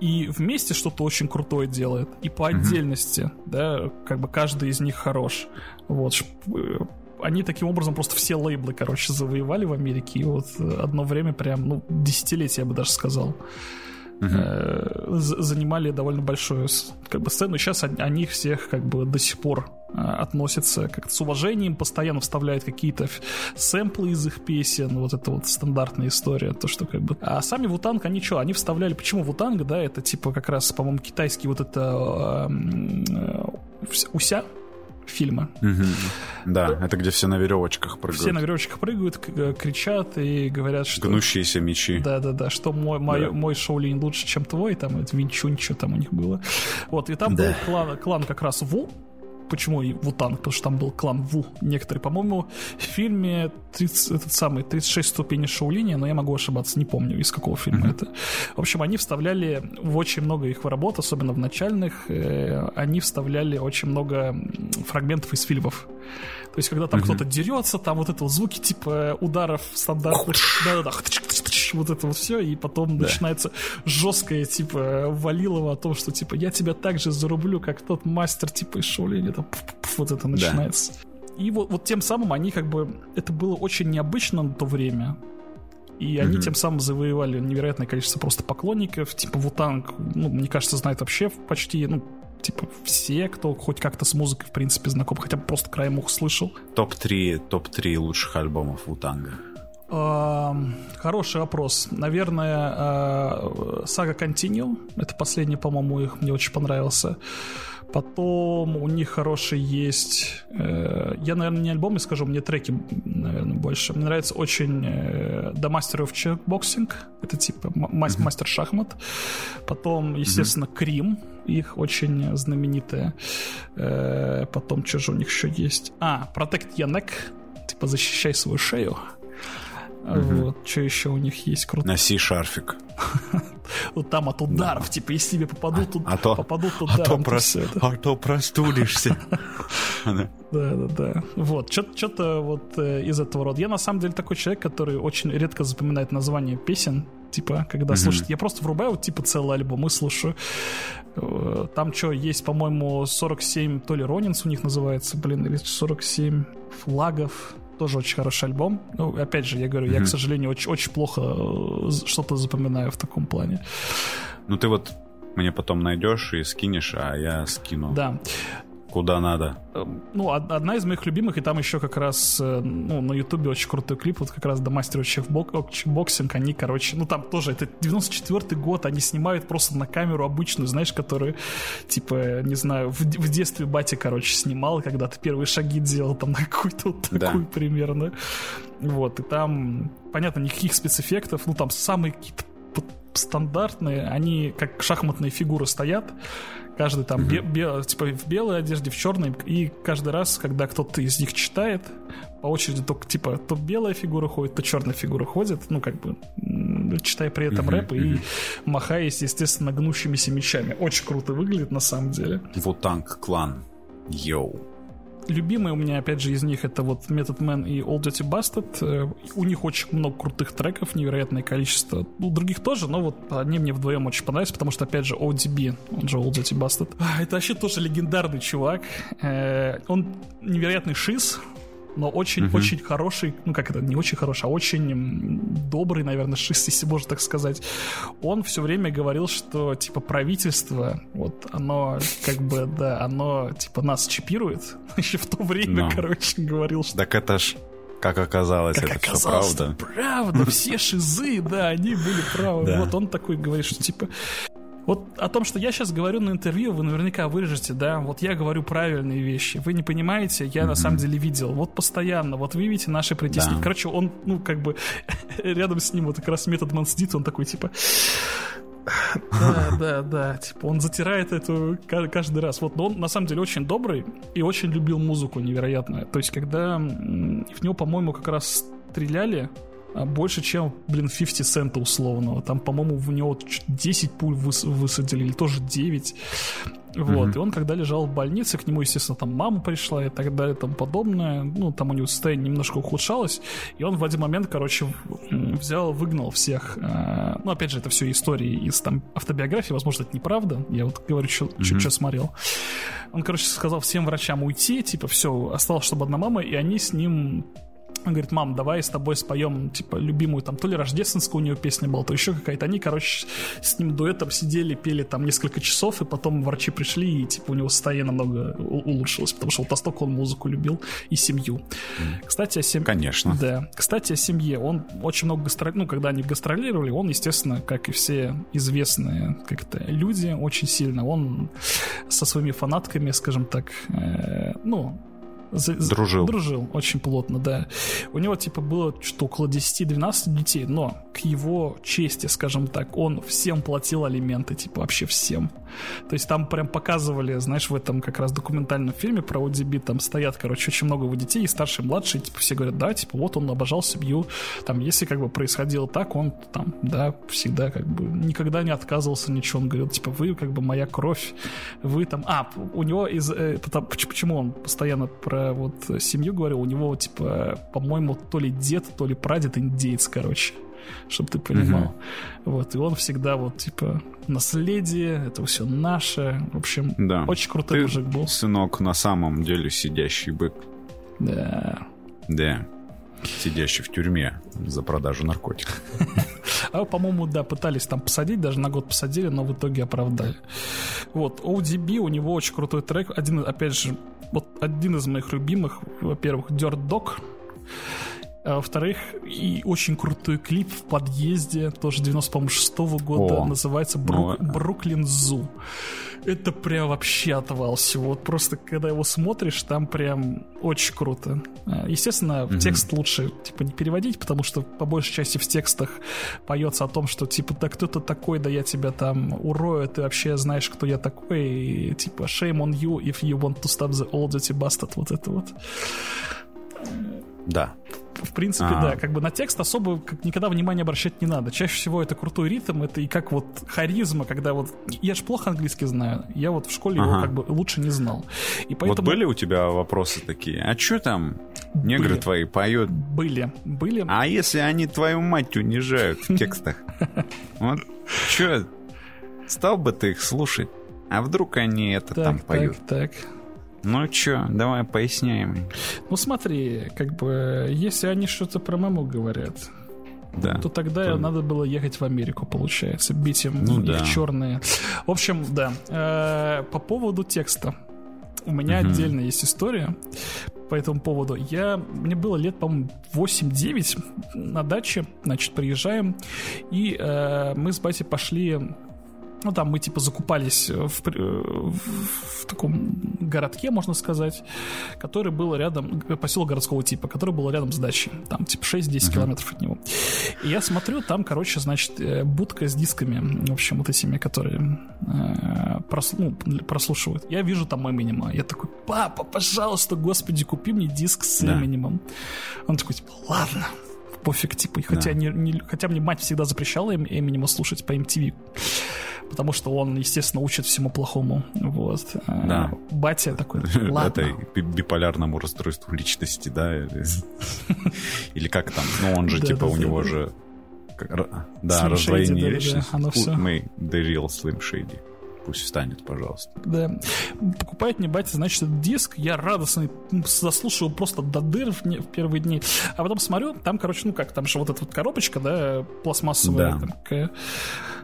и вместе что-то очень крутое делают, и по отдельности, mm да, как бы каждый из них хорош. Вот. Э, они таким образом просто все лейблы, короче, завоевали в Америке, и вот одно время прям, ну, десятилетие, я бы даже сказал uh-huh. занимали довольно большую как бы сцену. Сейчас о них всех как бы до сих пор э, относятся как с уважением, постоянно вставляют какие-то сэмплы из их песен, вот это вот стандартная история, то, что как бы... А сами Вутанг, они что, они вставляли... Почему Вутанг, да, это типа как раз, по-моему, китайский вот это... Э, э, уся, фильма. Угу. Да, это где все на веревочках прыгают. Все на веревочках прыгают, э, кричат и говорят, что... Гнущиеся мечи. Да-да-да, что мой, мой, да. мой Шоулин лучше, чем твой, там, это Винчунь, что там у них было. Вот, и там да. был клан, клан как раз Ву, почему и Вутанг, потому что там был клан Ву некоторые. По-моему, в фильме 30, этот самый 36 ступеней Шаулиния, но я могу ошибаться, не помню, из какого фильма mm-hmm. это. В общем, они вставляли в очень много их работ, особенно в начальных, э, они вставляли очень много фрагментов из фильмов. То есть, когда там mm-hmm. кто-то дерется, там вот это вот звуки типа ударов стандартных. Да-да-да. Вот это вот все, и потом да. начинается жесткое, типа, валилово о том, что, типа, я тебя так же зарублю, как тот мастер, типа, из Шоулини, там, вот это начинается. Да. И вот, вот тем самым они как бы... Это было очень необычно на то время. И они mm-hmm. тем самым завоевали невероятное количество просто поклонников. Типа Вутанг, ну, мне кажется, знает вообще почти, ну, типа все, кто хоть как-то с музыкой, в принципе, знаком, хотя бы просто краем ух слышал. Топ-3 топ-3 лучших альбомов Вутанга. Uh, хороший вопрос. Наверное, Saga Continue. Это последний, по-моему, их мне очень понравился. Потом у них хороший есть... Э, я, наверное, не альбомы скажу, мне треки, наверное, больше. Мне нравится очень э, The Master of Checkboxing. Это типа мас- mm-hmm. мастер шахмат. Потом, естественно, mm-hmm. Крим. Их очень знаменитая. Э, потом, что же у них еще есть? А, Protect Your Neck. Типа защищай свою шею. Mm-hmm. Вот, что еще у них есть круто. Носи шарфик. <laughs> Вот там от ударов, типа, если тебе попадут, тут, а то, попадут ударом, а то, прос, а то простудишься. <laughs> Да, да, да. Вот, что-то вот э, из этого рода. Я на самом деле такой человек, который очень редко запоминает название песен, типа, когда слушает. Я просто врубаю вот, типа, целый альбом и слушаю. Э, там что, есть, по-моему, 47, то ли Ронинс у них называется, блин, или 47 флагов, тоже очень хороший альбом. Ну, опять же, я говорю, mm-hmm. я, к сожалению, очень, очень плохо э, что-то запоминаю в таком плане. Ну, ты вот мне потом найдешь и скинешь, а я скину. Да. Куда надо. Эм, ну, одна из моих любимых, и там еще как раз, э, ну, на ютубе очень крутой клип, вот как раз Da Mystery of Chessboxin', они, короче, ну, там тоже, это 94-й год, они снимают просто на камеру обычную, знаешь, которую, типа, не знаю, в, в детстве батя, короче, снимал, когда ты первые шаги делал там на какую-то вот такую да. примерно. Вот, и там, понятно, никаких спецэффектов, ну, там самые какие-то стандартные, они как шахматные фигуры стоят, Каждый там бе- бе- типа в белой одежде, в черной. И каждый раз, когда кто-то из них читает, по очереди только типа то белая фигура ходит, то черная фигура ходит. Ну, как бы читая при этом рэп и махаясь, естественно, гнущимися мечами. Очень круто выглядит на самом деле. Вутанг клан. Йоу любимые у меня, опять же, из них это вот Method Man и Old Dirty Bastard. Э, у них очень много крутых треков, невероятное количество. У других тоже, но вот они мне вдвоем очень понравились, потому что, опять же, ODB, он же Old Dirty Bastard. Это вообще тоже легендарный чувак. Э, он невероятный шиз, но очень-очень угу. хороший, ну как это, не очень хороший, а очень добрый, наверное, шист, если можно так сказать. Он все время говорил, что, типа, правительство, вот, оно, как бы, да, оно, типа, нас чипирует. <laughs> Еще в то время, но. короче, говорил, что... Так это ж как оказалось, как это оказалось, все правда. правда, все шизы, да, они были правы. Да. Вот он такой говорит, что типа вот о том, что я сейчас говорю на интервью, вы наверняка вырежете, да, вот я говорю правильные вещи. Вы не понимаете, я mm-hmm. на самом деле видел. Вот постоянно, вот вы видите наши притеснения. Да. Короче, он, ну, как бы, <laughs> рядом с ним вот как раз метод Ман сидит, он такой, типа, да, <laughs> да, да. Типа он затирает эту каждый раз. Вот, но он на самом деле очень добрый и очень любил музыку невероятно. То есть, когда в него, по-моему, как раз стреляли, больше, чем, блин, 50 цента условного. Там, по-моему, в него 10 пуль выс- высадили, или тоже 9. Вот, mm-hmm. и он, когда лежал в больнице, к нему, естественно, там мама пришла и так далее, там подобное. Ну, там у него состояние немножко ухудшалось. И он в один момент, короче, взял, выгнал всех. А, ну, опять же, это все истории из там автобиографии, возможно, это неправда. Я вот говорю, что mm-hmm. смотрел. Он, короче, сказал всем врачам уйти, типа, все, осталось, чтобы одна мама, и они с ним он говорит, мам, давай с тобой споем, типа, любимую, там, то ли рождественская у нее песня была, то еще какая-то. Они, короче, с ним дуэтом сидели, пели там несколько часов, и потом врачи пришли, и, типа, у него состояние намного улучшилось, потому что вот настолько он музыку любил и семью. Кстати, о семье... Конечно. Да. Кстати, о семье. Он очень много гастролировал, ну, когда они гастролировали, он, естественно, как и все известные как-то люди, очень сильно, он со своими фанатками, скажем так, э, ну, дружил. Дружил очень плотно, да. У него, типа, было что около 10-12 детей, но к его чести, скажем так, он всем платил алименты, типа, вообще всем. То есть там прям показывали, знаешь, в этом как раз документальном фильме про ODB, там стоят, короче, очень много его детей, и старшие, и младшие, типа, все говорят, да, типа, вот он обожал семью, там, если как бы происходило так, он там, да, всегда как бы никогда не отказывался ничего, он говорил, типа, вы как бы моя кровь, вы там, а, у него из, э, потому, почему он постоянно про вот семью говорил, у него, типа, по-моему, то ли дед, то ли прадед индейец, короче чтобы ты понимал. Угу. Вот, и он всегда вот, типа, наследие, это все наше. В общем, да. очень крутой ты, мужик был. сынок, на самом деле сидящий бык. Да. Да. Сидящий в тюрьме за продажу наркотиков. <laughs> А, по-моему, да, пытались там посадить, даже на год посадили, но в итоге оправдали. Вот, ODB, у него очень крутой трек. Один, опять же, вот один из моих любимых, во-первых, Dirt Dog. А во-вторых, и очень крутой клип в подъезде, тоже 96 -го года, О, называется Брук, ну... Бруклин Зу. Это прям вообще отвал всего. Вот просто, когда его смотришь, там прям очень круто. А, естественно, в текст лучше, типа, не переводить, потому что по большей части в текстах поется о том, что, типа, да кто то такой, да я тебя там урою, ты вообще знаешь, кто я такой, и, типа, shame on you if you want to stop the old dirty bastard, вот это вот. Да в принципе, А-а-а. да, как бы на текст особо как никогда внимания обращать не надо. Чаще всего это крутой ритм, это и как вот харизма, когда вот... Я же плохо английский знаю, я вот в школе его как бы лучше не знал. И поэтому... Вот были у тебя вопросы такие, а что там негры были. твои поют? Были, были. А если они твою мать унижают в текстах? <laughs> Вот что, стал бы ты их слушать? А вдруг они это там поют? Так, так. Ну чё, давай поясняем. Ну смотри, как бы, если они что-то про маму говорят, да. то тогда то... надо было ехать в Америку, получается, бить им ну, их да. черные. В общем, да. Э, по поводу текста. У меня угу. отдельно есть история по этому поводу. Я, мне было лет, по-моему, 8-9 на даче, значит, приезжаем, и э, мы с батей пошли ну, там мы, типа, закупались в, в, в таком городке, можно сказать, который был рядом, поселок городского типа, который был рядом с дачей. Там, типа, 6-10 uh-huh. километров от него. И я смотрю, там, короче, значит, э, будка с дисками, в общем, вот этими, которые э, прос, ну, прослушивают. Я вижу там Эминема. Я такой, папа, пожалуйста, господи, купи мне диск с да. Эминемом. Он такой, типа, ладно, пофиг, типа, хотя, да. не, не, хотя мне мать всегда запрещала Эминема слушать по MTV потому что он, естественно, учит всему плохому. Вот. Да. Батя такой, <laughs> ладно. Это биполярному расстройству личности, да? <laughs> Или как там? Ну, он же, типа, у него же... Да, раздвоение личности. Мы The Real Slim Shady. Пусть встанет, пожалуйста. Да. Покупает мне батя, значит, этот диск. Я радостный заслушал просто до дыр в, не, в первые дни. А потом смотрю, там, короче, ну как, там же вот эта вот коробочка, да, пластмассовая да. такая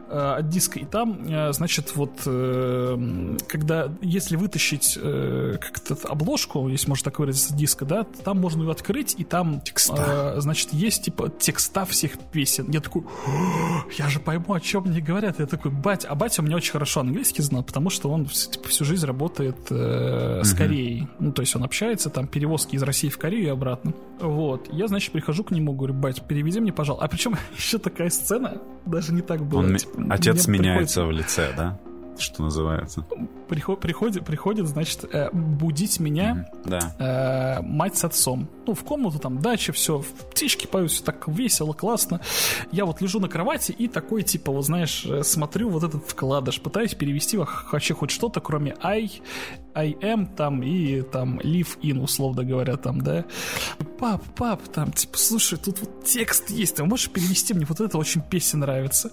э, от диска. И там, э, значит, вот э, когда, если вытащить как-то обложку, если можно так выразиться, диска, да, там можно ее открыть, и там, Текста. значит, есть типа текста всех песен. Я такой, я же пойму, о чем мне говорят. Я такой, батя, а батя у меня очень хорошо английский знал, потому что он типа, всю жизнь работает э, с Кореей. Ну, то есть он общается, там, перевозки из России в Корею и обратно. Вот. Я, значит, прихожу к нему, говорю, бать, перевези мне, пожалуйста. А причем <laughs> еще такая сцена, даже не так было. Он, типа, отец меняется приходит... в лице, да? Что называется. Приход, приходит, приходит, значит, э, будить меня mm-hmm. да. э, мать с отцом. Ну, в комнату, там, дача, все, птички поют, все так весело, классно. Я вот лежу на кровати и такой, типа, вот знаешь, э, смотрю вот этот вкладыш, пытаюсь перевести вообще хоть что-то, кроме I, I am там и там live in, условно говоря, там, да. Пап, пап, там, типа, слушай, тут вот текст есть, ты можешь перевести мне вот это очень песня нравится.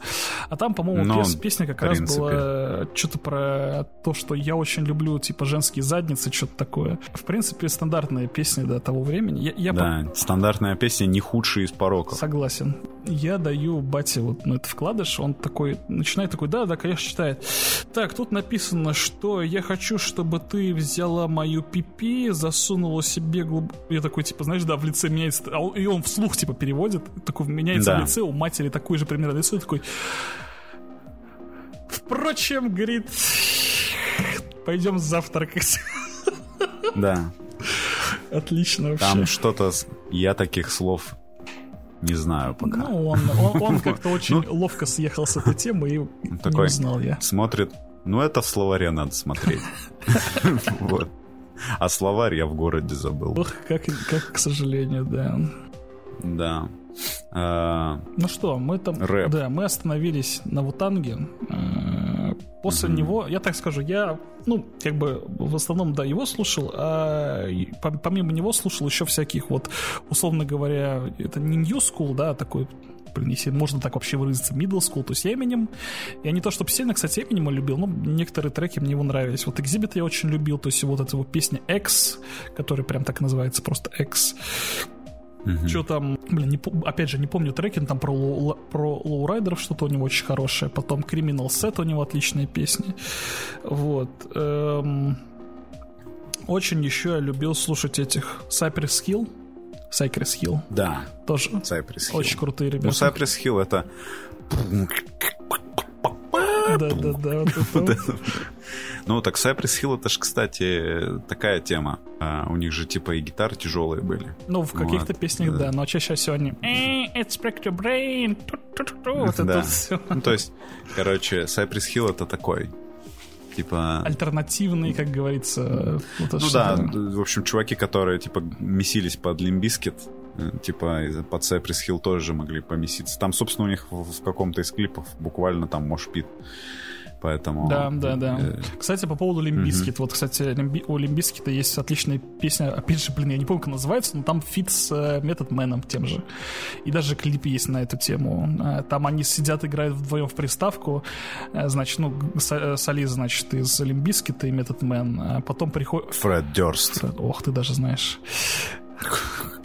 А там, по-моему, пес, песня как раз была что-то про то, что я очень люблю, типа, женские задницы, что-то такое. В принципе, стандартная песня, да, того времени. Я, я да, по... стандартная песня не худшая из пороков. Согласен. Я даю бате вот ну, этот вкладыш, он такой, начинает такой, да, да, конечно, читает. Так, тут написано, что я хочу, чтобы ты взяла мою пипи, засунула себе глуб... Я такой, типа, знаешь, да, в лице меняется, а и он вслух, типа, переводит, такой меняется да. в лице, у матери такое же примерно лицо, и такой, Впрочем, говорит, пойдем завтракать. Да. Отлично вообще. Там что-то... Я таких слов не знаю пока. Ну, он, он, он как-то <laughs> очень ну, ловко съехал с этой темы и такой не узнал я. Смотрит, ну это в словаре надо смотреть. <laughs> Вот. А словарь я в городе забыл. Ох, как, как к сожалению, да. Да. А, ну что, мы там, рэп. да, мы остановились на Вутанге. А, после mm-hmm. него, я так скажу, я, ну, как бы в основном, да, его слушал, а помимо него слушал еще всяких вот, условно говоря, это не New School, да, а такой блин, если можно так вообще выразиться, middle school, то есть Eminem. Я не то, чтобы сильно, кстати, Eminem любил, но некоторые треки мне его нравились. Вот Xzibit я очень любил, то есть вот эта его песня X, которая прям так называется, просто X. Угу. Что там, блин, не, опять же, не помню треки, но там про, про лоурайдеров что-то у него очень хорошее. Потом Criminal Set у него отличные песни. Вот. Эм, очень еще я любил слушать этих Cypress Hill. Cypress Hill. Да. Тоже. Cypress Hill. Очень крутые ребята. Ну, Cypress Hill это да, да, да. Ну, так Cypress Hill это же, кстати, такая тема. А, у них же типа и гитары тяжелые были. Ну, в каких-то песнях, да, но чаще всего они It's break your brain. Вот это все. Ну, то есть, короче, Cypress Hill это такой типа... Альтернативный, как говорится. Вот ну да, в общем, чуваки, которые, типа, месились под Limp Bizkit, э, типа, под Cypress Hill тоже могли помеситься. Там, собственно, у них в, в каком-то из клипов буквально там mosh pit поэтому... Да, да, да. Э... Кстати, по поводу Limp Bizkit. Mm-hmm. Вот, кстати, у Limp Bizkit а есть отличная песня, опять же, блин, я не помню, как называется, но там фит с э, Method Man ом тем же. И даже клип есть на эту тему. Э, там они сидят, играют вдвоем в приставку. Значит, ну, солист, значит, из Limp Bizkit а и Method Man. А потом приходит... Фред Дёрст. Фред... Ох, ты даже знаешь.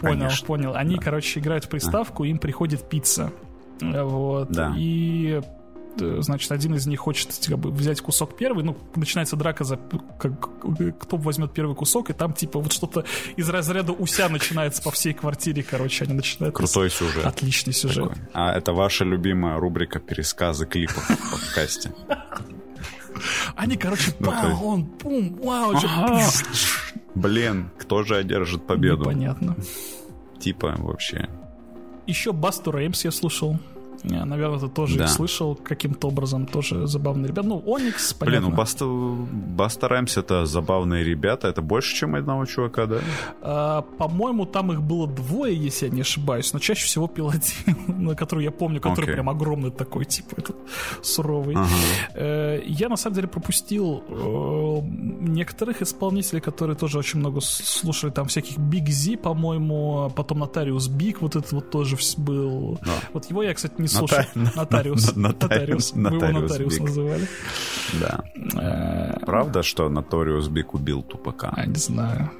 Понял, Конечно. понял. Они, да. короче, играют в приставку, им приходит пицца. Вот. Да. И значит, один из них хочет как бы, взять кусок первый, ну, начинается драка за как, кто возьмет первый кусок, и там, типа, вот что-то из разряда уся начинается по всей квартире, короче, они начинают... Крутой сюжет. Отличный сюжет. Такой. А это ваша любимая рубрика пересказы клипов в подкасте. Они, короче, ну, он, пум, вау, Блин, кто же одержит победу? Понятно. Типа, вообще. Еще Басту Реймс я слушал. Наверное, ты тоже да. слышал каким-то образом. Тоже забавные ребята. Ну, Оникс, понятно. Блин, ну Busta, Busta Rhymes это забавные ребята. Это больше, чем одного чувака, да? А, по-моему, там их было двое, если я не ошибаюсь. Но чаще всего пел один, <laughs> на который я помню, который okay. прям огромный такой, типа, этот суровый. Uh-huh. Я, на самом деле, пропустил э, некоторых исполнителей, которые тоже очень много слушали. Там всяких Big Z, по-моему, а потом Notorious B.I.G., вот этот вот тоже был. Да. Вот его я, кстати, не слушал, нотариус. Нотариус. Мы его нотариус называли. Да. Э, Правда, что нотариус Биг убил тупака? Не знаю.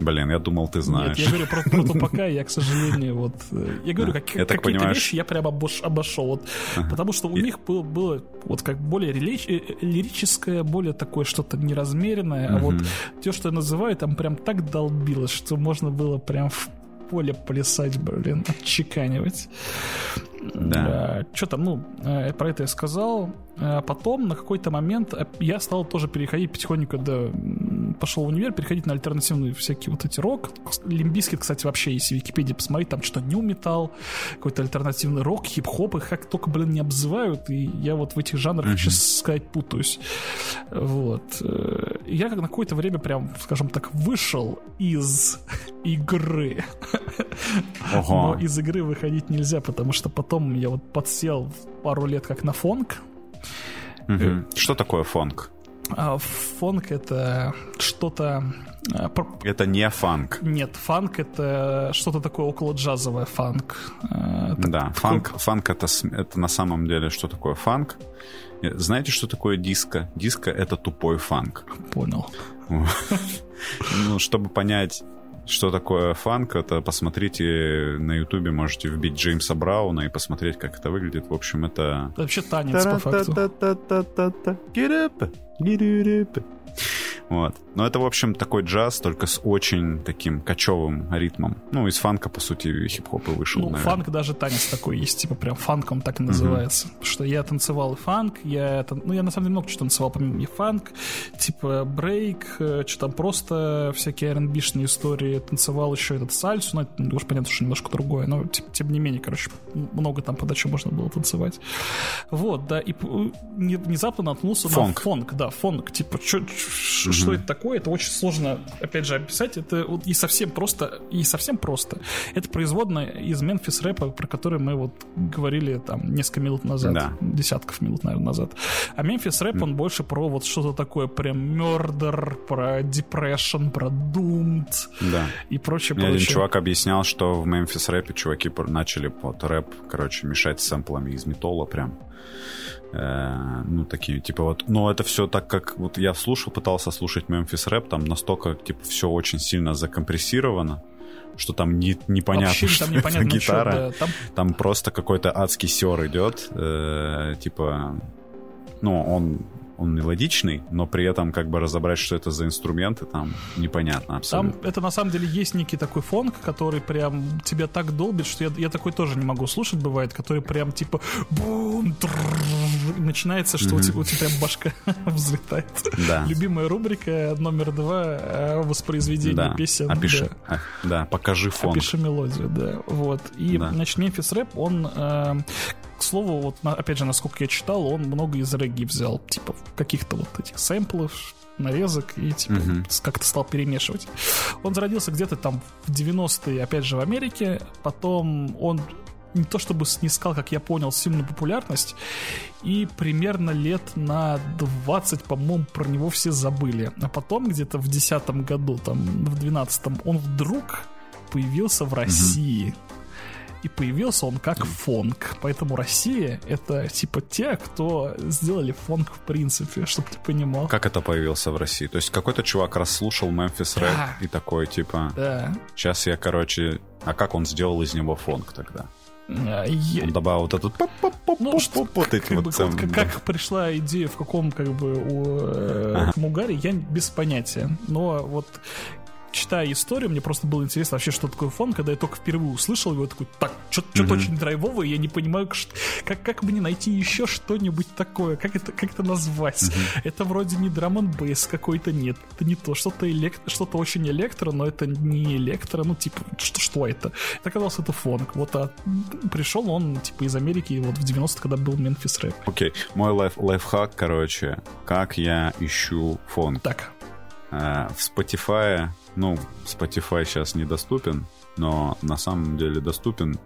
Блин, я думал, ты знаешь. Нет, я говорю про, про <laughs> тупака, я, к сожалению, вот... Э, я говорю, как, я какие-то понимаю, вещи я прям обош, обошел. Вот, ага. Потому что у и... них было, было вот как более релич, э, лирическое, более такое что-то неразмеренное. Угу. А вот то, что я называю, там прям так долбилось, что можно было прям в поле плясать, блин, отчеканивать. Да. Что там, ну, э, про это я сказал. А потом на какой-то момент я стал тоже переходить потихоньку, когда пошел в универ, переходить на альтернативные всякие вот эти рок. Limp Bizkit, кстати, вообще, если в Википедии посмотреть, там что-то nu metal, какой-то альтернативный рок, хип-хоп, их как только, блин, не обзывают, и я вот в этих жанрах, mm-hmm. сейчас сказать, путаюсь. Вот. Э, я как на какое-то время прям, скажем так, вышел из <laughs> игры. Ого. Но из игры выходить нельзя, потому что потом я вот подсел пару лет как на фонк, Угу. Что такое фонк? А, фонк это что-то... А, это не фанк. Нет, фанк это что-то такое около джазовое фанк. Это да, такой... фанк, фанк это, это на самом деле что такое фанк? Знаете, что такое диско? Диско это тупой фанк. Понял. <laughs> Ну, чтобы понять, что такое фанк, это посмотрите на ютубе, можете вбить Джеймса Брауна и посмотреть, как это выглядит. В общем, это... Это вообще танец, по факту. Get up, get up. Вот. Но это, в общем, такой джаз, только с очень таким кочевым ритмом. Ну, из фанка, по сути, хип-хоп и вышел, Ну, наверное. фанк даже танец такой есть, типа прям фанком так и называется. Uh-huh. Что я танцевал и фанк, я... Ну, я на самом деле много чего танцевал, помимо и фанк, типа брейк, э, что там просто всякие R&B-шные истории. Танцевал еще этот сальсу, но это уж понятно, что немножко другое, но типа, тем не менее, короче, много там подачи можно было танцевать. Вот, да, и внезапно наткнулся фонк. на фонк, да, фонк, типа, что что это такое, это очень сложно, опять же, описать. Это вот и совсем просто, и совсем просто. Это производная из Memphis рэпа, про который мы вот говорили там несколько минут назад, да. десятков минут, наверное, назад. А Memphis рэп, он больше про вот что-то такое, прям murder, про depression, про doomed да. и прочее, Мне прочее. один чувак объяснял, что в Memphis рэпе чуваки начали вот рэп, короче, мешать сэмплами из металла прям. Э, ну, такие, типа вот, но это все так, как вот я слушал, пытался слушать Memphis рэп, там настолько, типа, все очень сильно закомпрессировано, что там не, непонятно, Вообще, что там непонятно это гитара. Что, да, там... там просто какой-то адский сер идет, э, типа, ну, он он мелодичный, но при этом как бы разобрать, что это за инструменты, там непонятно абсолютно. Там это на самом деле есть некий такой фонк, который прям тебя так долбит, что я, я такой тоже не могу слушать, бывает, который прям типа бум, начинается, что mm-hmm. у, тебя, у тебя прям башка <laughs> взлетает. Да. Любимая рубрика номер два э, воспроизведение да. песен. Опиши, да. Да, покажи фон. Опиши мелодию, да. Вот. И, да. значит, Memphis Рэп, он э, к слову, вот опять же, насколько я читал, он много из регги взял, типа каких-то вот этих сэмплов, нарезок и типа uh-huh. как-то стал перемешивать. Он зародился где-то там в 90-е, опять же, в Америке. Потом он не то чтобы снискал, как я понял, сильную популярность, и примерно лет на 20, по-моему, про него все забыли. А потом где-то в 10 году, там, в 12 он вдруг появился в России. Uh-huh и появился он как фонк. Поэтому Россия — это типа те, кто сделали фонк в принципе, чтобы ты понимал. Как это появился в России? То есть какой-то чувак расслушал Memphis Рэп да. и такой, типа... Да. Сейчас я, короче... А как он сделал из него фонк тогда? А, я... Он добавил вот этот ну, что, вот эти вот, вот как, как пришла идея в каком как бы у э, ага. Мугаре, я без понятия. Но вот читая историю, мне просто было интересно вообще, что такое фон, когда я только впервые услышал его, такой, так, что-то mm-hmm. очень драйвовое, я не понимаю, как, как мне найти еще что-нибудь такое, как это, как это назвать. Mm-hmm. Это вроде не драм н бейс какой-то, нет, это не то, что-то, элект... что-то очень электро, но это не электро, ну, типа, что, что это? Это оказалось, это фонк. Вот, а пришел он, типа, из Америки, вот в 90-х, когда был Мемфис рэп. Окей, okay. мой лайф, лайфхак, короче, как я ищу фонк. Так. Uh, в Spotify ну, Spotify сейчас недоступен, но на самом деле доступен,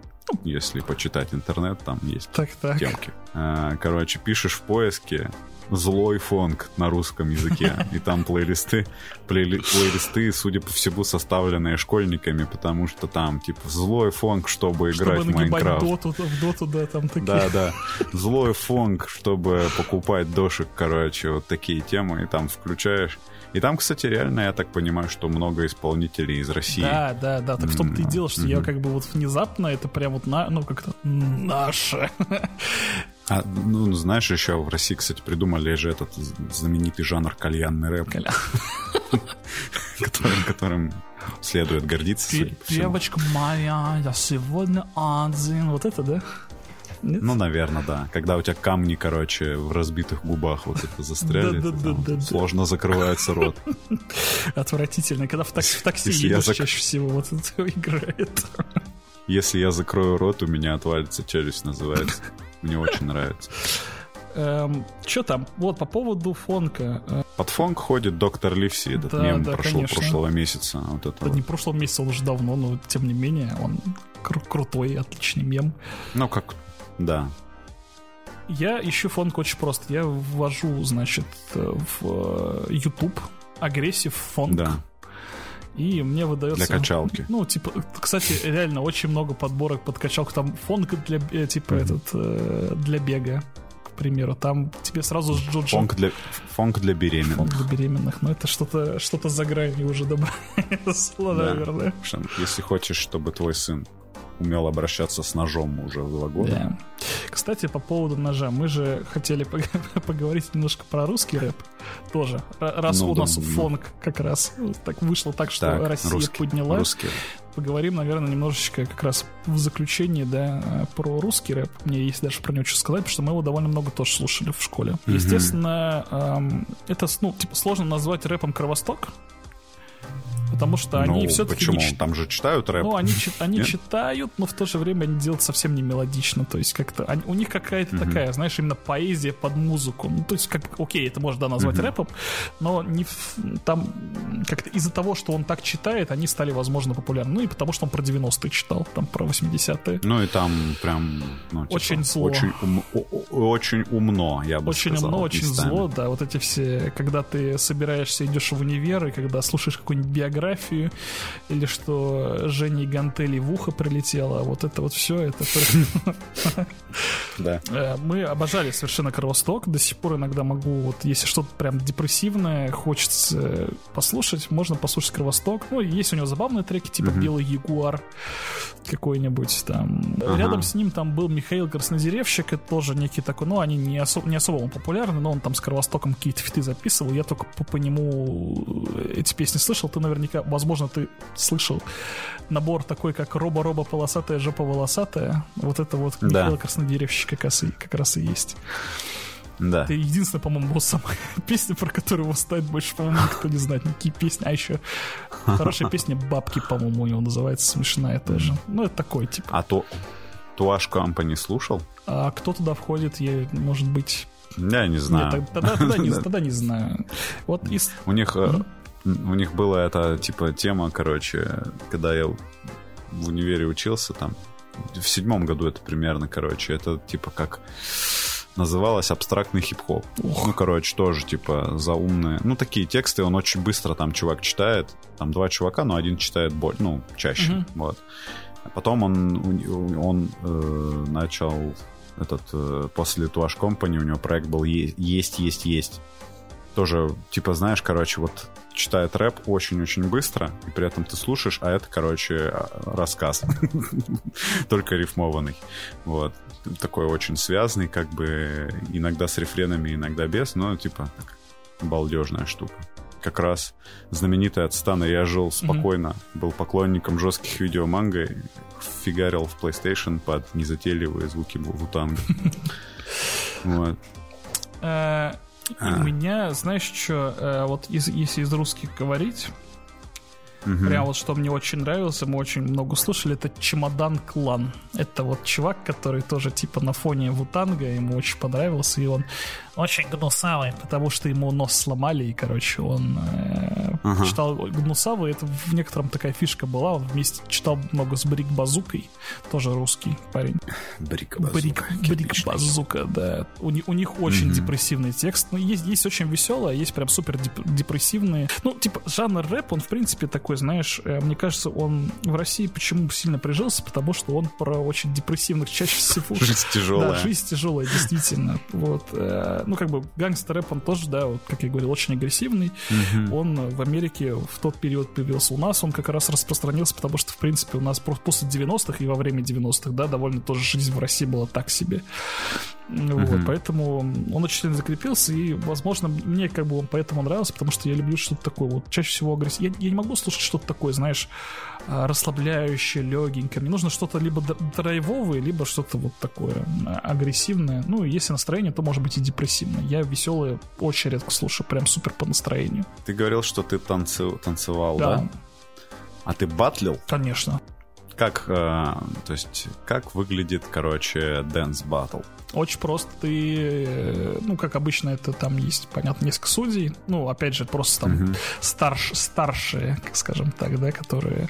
если почитать интернет, там есть так, так. темки. э, короче, пишешь в поиске злой фонг на русском языке. <laughs> И там плейлисты, плейли, плейлисты, судя по всему, составленные школьниками, потому что там, типа, злой фонг, чтобы, чтобы играть в Майнкрафт. Доту, в доту, да, там такие. Да, да. Злой фонг, чтобы покупать дошек, короче, вот такие темы, и там включаешь. И там, кстати, реально, я так понимаю, что много исполнителей из России. Да, да, да. Так в том-то и дело, что mm-hmm. я как бы вот внезапно это прям вот на, ну как-то наше. А, ну, знаешь, еще в России, кстати, придумали же этот знаменитый жанр кальянный рэп. Кальян. <laughs> которым, которым следует гордиться. Девочка моя, я сегодня один. Вот это, да? Нет? Ну, наверное, да. Когда у тебя камни, короче, в разбитых губах вот это застряли, сложно закрывается рот. <laughs> Отвратительно. Когда в такси едешь, чаще всего вот это играет. Если я закрою рот, у меня отвалится челюсть, называется. Мне очень нравится. Эм, что там? Вот по поводу фонка. Э, Под фонк ходит доктор Ливси. Этот да, мем да, прошел конечно. прошлого месяца. Вот это да, вот. не прошлого месяца, он уже давно, но тем не менее он кру- крутой, отличный мем. Ну как, да. Я ищу фонк очень просто. Я ввожу, значит, в э, YouTube агрессив фонк. Да и мне выдается... Для качалки. Ну, типа, кстати, реально очень много подборок под качалку. Там фонг для, э, типа, mm-hmm. этот, э, для бега, к примеру. Там тебе сразу Джоджо... Фонг для, фонг для беременных. Фонг для беременных. Ну, это что-то <laughs> что за гранью уже добавило, да. наверное. Если хочешь, чтобы твой сын умел обращаться с ножом уже в два года. Да. Кстати, по поводу ножа, мы же хотели <laughs> поговорить немножко про русский рэп тоже. Раз ну, у нас да, фонг как раз так вышло так, что так, Россия русский, подняла. Русский. Поговорим, наверное, немножечко как раз в заключении, да, про русский рэп. Мне есть даже про него что сказать, потому что мы его довольно много тоже слушали в школе. Mm-hmm. Естественно, эм, это, ну, типа, сложно назвать рэпом Кровосток, потому что ну, они все-таки... Почему? Не... Там же читают рэп. Ну, они, они читают, но в то же время они делают совсем не мелодично. То есть как-то... Они, у них какая-то mm-hmm. такая, знаешь, именно поэзия под музыку. Ну, то есть, как, окей, это можно да, назвать mm-hmm. рэпом, но не там как-то из-за того, что он так читает, они стали, возможно, популярны. Ну и потому, что он про 90-е читал, там про 80-е. Ну и там прям... Ну, типа, очень зло. Очень, ум, очень умно, я бы очень сказал. Очень умно, очень зло, да. Вот эти все... Когда ты собираешься, идешь в универ, и когда слушаешь какую-нибудь биографию, фотографию, или что Жене Гантели в ухо прилетело. Вот это вот все, это... <laughs> Да. Э, мы обожали совершенно Кровосток. До сих пор иногда могу, вот если что-то прям депрессивное хочется послушать, можно послушать Кровосток. Ну, есть у него забавные треки, типа «Белый ягуар» какой-нибудь там. Рядом с ним там был Михаил Краснодеревщик, это тоже некий такой, ну, они не, особо не особо популярны, но он там с Кровостоком какие-то фиты записывал. Я только по, по нему эти песни слышал. Ты наверняка, возможно, ты слышал набор такой, как «Роба-роба полосатая, жопа волосатая». Вот это вот да. Михаил Краснодеревщик как раз, и, как раз и есть. Да. Это единственная, по-моему, была самая <laughs> песня, про которую его стоит больше, по-моему, никто не знает. Никакие песни. А еще хорошая песня «Бабки», по-моему, у него называется, смешная тоже. Ну, это такой, типа. А то Туаш Компани слушал? А кто туда входит, я, может быть... Я не знаю. Нет, тогда, тогда, не, <laughs> тогда не знаю. Вот из... У них, mm-hmm. У них была эта, типа, тема, короче, когда я в универе учился, там, в седьмом году это примерно, короче, это, типа, как называлась абстрактный хип-хоп. Ну, короче, тоже, типа, заумные. Ну, такие тексты он очень быстро там чувак читает. Там два чувака, но один читает боль, ну, чаще. Mm-hmm. Вот. А потом он, он э, начал этот э, после Туаш Company у него проект был есть, есть, есть тоже, типа, знаешь, короче, вот читает рэп очень-очень быстро, и при этом ты слушаешь, а это, короче, рассказ. <laughs> Только рифмованный. Вот. Такой очень связанный, как бы иногда с рефренами, иногда без, но, типа, так, балдежная штука. Как раз знаменитый от Стана «Я жил спокойно», mm-hmm. был поклонником жестких видео манго, фигарил в PlayStation под незатейливые звуки Вутанга. <laughs> Вот. А. У меня, знаешь, что, э, вот из, если из русских говорить, Угу. Прям вот что мне очень нравилось, мы очень много слушали, это Чемодан Клан. Это вот чувак, который тоже типа на фоне Вутанга, ему очень понравился, и он очень гнусавый, потому что ему нос сломали, и, короче, он э, ага. читал Гнусавы, это в некотором такая фишка была, он вместе читал много с Брик Базукой, тоже русский парень. Брик Базука. Брик, Брик Базука, да. У, у них очень угу. депрессивный текст, но есть, есть очень веселое, есть прям супер депрессивные. Ну, типа, жанр рэп, он, в принципе, такой, знаешь, э, мне кажется, он в России почему сильно прижился, потому что он про очень депрессивных чаще всего. Жизнь тяжелая. Да, жизнь тяжелая, действительно. Вот. Э, ну, как бы, гангстер рэп, он тоже, да, вот, как я говорил, очень агрессивный. Угу. Он в Америке в тот период появился. У нас он как раз распространился, потому что, в принципе, у нас после 90-х и во время 90-х, да, довольно тоже жизнь в России была так себе. Вот, uh-huh. поэтому он очень сильно закрепился, и, возможно, мне как бы он поэтому нравился, потому что я люблю что-то такое, вот, чаще всего агрессивное. Я, я не могу слушать что-то такое, знаешь, расслабляющее, легенькое. Мне нужно что-то либо драйвовое, либо что-то вот такое а, агрессивное. Ну, если настроение, то может быть и депрессивное. Я веселое очень редко слушаю, прям супер по настроению. Ты говорил, что ты танци... танцевал, да? да? А ты батлил? Конечно. Как, э, то есть, как выглядит, короче, Dance Battle? Очень просто. Ты, э, ну, как обычно, это там есть, понятно, несколько судей. Ну, опять же, просто там uh-huh. старш, старшие, скажем так, да, которые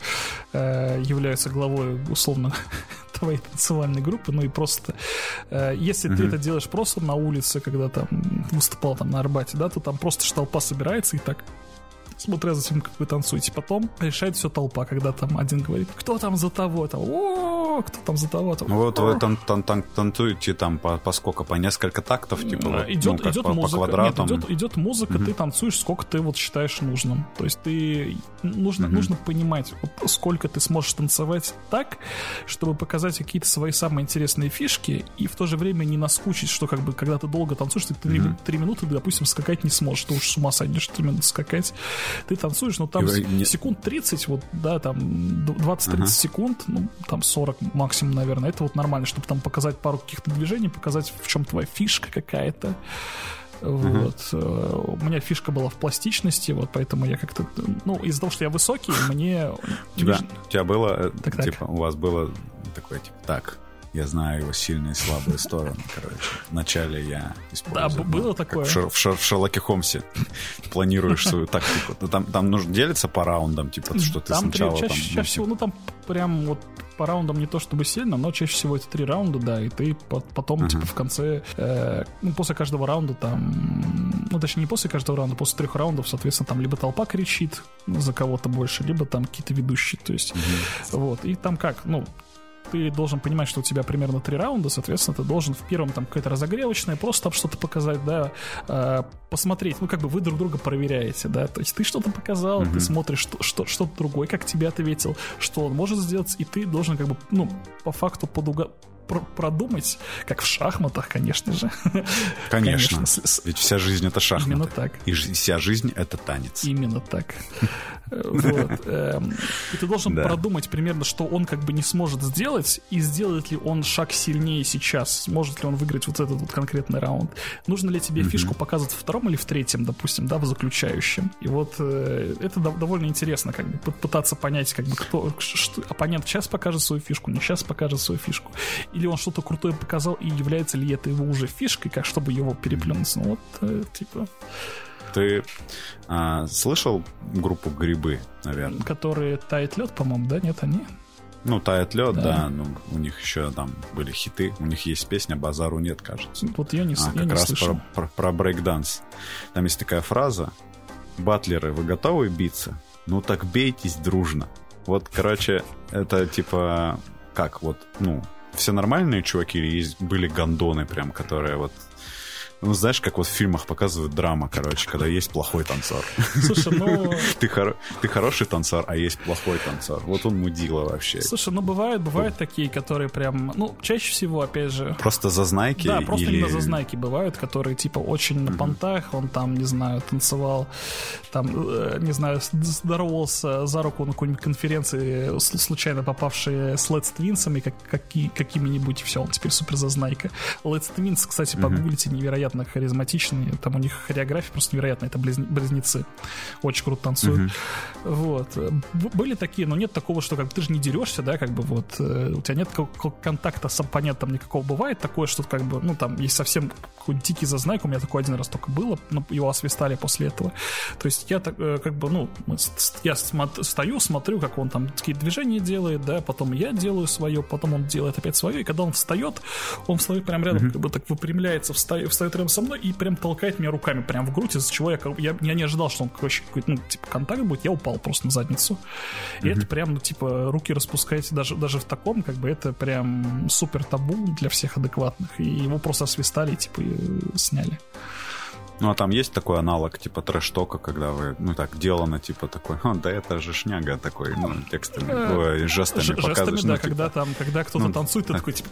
э, являются главой, условно, <laughs> твоей танцевальной группы. Ну и просто, э, если uh-huh. ты это делаешь просто на улице, когда там выступал там на Арбате, да, то там просто толпа собирается и так смотря за тем, как вы танцуете. Потом решает все толпа, когда там один говорит, кто там за того-то, о, кто там за того-то. Ну вот вы тан тан тан танцуете там по, по сколько, по несколько тактов, типа идет, ну, идет по, музыка, по квадратам. Нет, идет, идет музыка, mm-hmm. ты танцуешь, сколько ты вот считаешь нужным. То есть ты нужно, mm-hmm. нужно понимать, вот, сколько ты сможешь танцевать так, чтобы показать какие-то свои самые интересные фишки, и в то же время не наскучить, что как бы когда ты долго танцуешь, ты три, mm-hmm. три минуты, допустим, скакать не сможешь, ты уж с ума сойдешь три минуты скакать ты танцуешь, ну там и... секунд 30, вот, да, там 20-30 ага. секунд, ну там 40 максимум, наверное, это вот нормально, чтобы там показать пару каких-то движений, показать, в чем твоя фишка какая-то. Вот. Uh-huh. У меня фишка была в пластичности, вот поэтому я как-то... Ну, из-за того, что я высокий, мне... У тебя, у тебя было... Так, типа, так. у вас было такое, типа, так, я знаю его сильные и слабые стороны, короче. Вначале я использую... Да, было такое. В, Шер, в, Шер, в Шерлоке Холмсе <laughs> планируешь свою тактику. Ну, там, там нужно делиться по раундам, типа, что ты там сначала... Чаще, там, чаще всего, ну, там прям вот по раундам не то чтобы сильно, но чаще всего это три раунда, да, и ты потом, uh-huh. типа, в конце, э, ну, после каждого раунда там, ну, точнее, не после каждого раунда, после трех раундов, соответственно, там либо толпа кричит за кого-то больше, либо там какие-то ведущие, то есть, uh-huh. вот, и там как, ну, ты должен понимать, что у тебя примерно три раунда, соответственно, ты должен в первом там какая-то разогревочная, просто там что-то показать, да, э, посмотреть, ну, как бы вы друг друга проверяете, да, то есть ты что-то показал, mm-hmm. ты смотришь что, что, что-то другое, как тебе ответил, что он может сделать, и ты должен как бы, ну, по факту подуга продумать, как в шахматах, конечно же. <laughs> Конечно. конечно. Ведь вся жизнь это шахматы. Именно так. И вся жизнь это танец. Именно так. <laughs> Вот. Эм, и ты должен продумать примерно, что он как бы не сможет сделать, и сделает ли он шаг сильнее сейчас, сможет ли он выиграть вот этот вот конкретный раунд. Нужно ли тебе фишку показывать в втором или в третьем, допустим, да, в заключающем. И вот э, это довольно интересно, как бы пытаться понять, как бы кто, что, оппонент сейчас покажет свою фишку, не сейчас покажет свою фишку или он что-то крутое показал, и является ли это его уже фишкой, как чтобы его переплюнуть. Ну вот, э, типа... Ты а, слышал группу «Грибы», наверное? Которые «Тает лед», по-моему, да? Нет, они? Ну, «Тает лед», да. да. Ну, у них еще там были хиты. У них есть песня «Базару нет», кажется. Вот я не, а, я как не раз слышал. про, про, про брейкданс. Там есть такая фраза «Батлеры, вы готовы биться? Ну так бейтесь дружно». Вот, короче, это типа как вот, ну, все нормальные чуваки или есть, были гондоны прям, которые вот ну, знаешь, как вот в фильмах показывают драма, короче, когда есть плохой танцор. Слушай, ну... <laughs> ты, хор... ты хороший танцор, а есть плохой танцор. Вот он мудила вообще. Слушай, ну бывают, бывают такие, которые прям, ну, чаще всего, опять же... Просто зазнайки? Да, просто или... именно зазнайки бывают, которые, типа, очень на понтах, он там, не знаю, танцевал, там, э, не знаю, здоровался за руку на какой-нибудь конференции, случайно попавшие с Let's Twins'ами, как, какими-нибудь, все, он теперь супер зазнайка. Let's Twins, кстати, погуглите, невероятно невероятно харизматичные, там у них хореография просто невероятная, это близнецы, очень круто танцуют. Угу. Вот. Были такие, но нет такого, что как бы ты же не дерешься, да, как бы вот, э, у тебя нет контакта с оппонентом никакого. Бывает такое, что как бы, ну там есть совсем дикий зазнайк, у меня такой один раз только было, но его освистали после этого. То есть я так, э, как бы, ну, я стою, смотрю, как он там какие-то движения делает, да, потом я делаю свое, потом он делает опять свое, и когда он встает, он встает прям рядом, mm-hmm. как бы так выпрямляется, встает, встает рядом со мной и прям толкает меня руками прям в грудь, из-за чего я, я, я не ожидал, что он короче, какой-то, ну, типа, контакт будет, я упал просто на задницу. И mm-hmm. это прям, ну, типа, руки распускаете даже, даже в таком, как бы, это прям супер табу для всех адекватных, и его просто освистали, типа, и сняли. Ну, а там есть такой аналог, типа трэш-тока, когда вы, ну, так, делано, типа, такой, да это же шняга такой, ну, текстами, ой, жестами показываешь. Жестами, да, ну, типа, когда там, когда кто-то ну, танцует, ты такой, типа,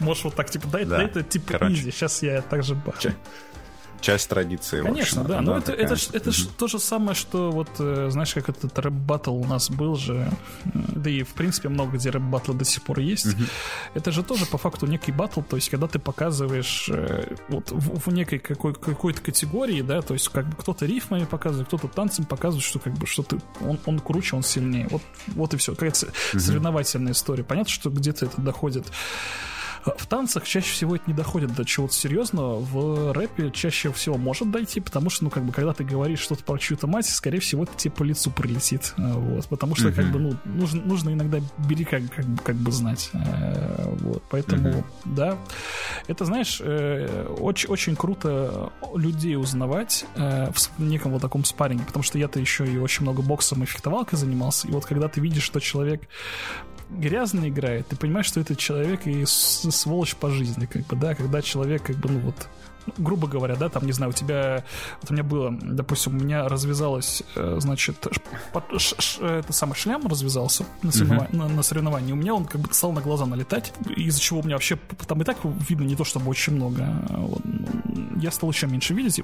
<laughs> можешь вот так, типа, да. дай это, типа, Короче, изи, сейчас я так же бахну часть традиции. Конечно, да. Но это, это, это, это mm то же самое, что вот, э, знаешь, как этот рэп-баттл у нас был же, да и, в принципе, много где рэп-баттлы до сих пор есть. Mm-hmm. Это же тоже, по факту, некий баттл, то есть, когда ты показываешь э, вот в, в некой какой, какой-то категории, да, то есть, как бы кто-то рифмами показывает, кто-то танцем показывает, что как бы, что ты, он, он круче, он сильнее. Вот, вот и все. Какая-то mm-hmm. соревновательная история. Понятно, что где-то это доходит в танцах чаще всего это не доходит до чего-то серьезного, в рэпе чаще всего может дойти, потому что, ну, как бы, когда ты говоришь что-то про чью-то мать, скорее всего, это тебе по лицу прилетит, э, вот, потому что, uh-huh. как бы, ну, нужно, нужно иногда берега, как, как, как бы знать, э, вот, поэтому, uh-huh. да, это, знаешь, э, очень, очень круто людей узнавать в неком вот таком спарринге, потому что я-то еще и очень много боксом и фехтовалкой занимался, и вот когда ты видишь, что человек грязно играет, ты понимаешь, что этот человек и сволочь по жизни, как бы, да, когда человек, как бы, ну вот, ну, грубо говоря, да, там, не знаю, у тебя, вот у меня было, допустим, у меня развязалось, э, значит, ш, ш, это самый шлям развязался на, соревновании, uh-huh. на, на соревновании, у меня он как бы стал на глаза налетать, из-за чего у меня вообще там и так видно не то, чтобы очень много, вот, я стал еще меньше видеть,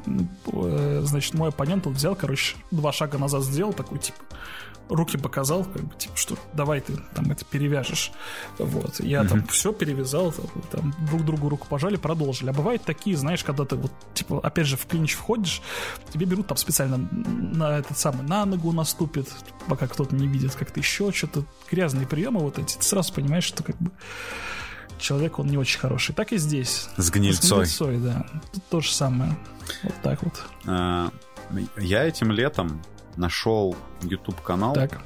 э, значит, мой оппонент он взял, короче, два шага назад сделал, такой, типа, руки показал, как бы, типа, что давай ты там это перевяжешь. Вот. Я mm-hmm. там все перевязал, там друг другу руку пожали, продолжили. А бывают такие, знаешь, когда ты вот, типа, опять же, в клинч входишь, тебе берут там специально на этот самый, на ногу наступит, пока кто-то не видит, как-то еще что-то, грязные приемы вот эти, ты сразу понимаешь, что как бы человек, он не очень хороший. Так и здесь. С гнильцой. С гнильцой, да. Тут то же самое. Вот так вот. А, я этим летом нашел YouTube канал, так.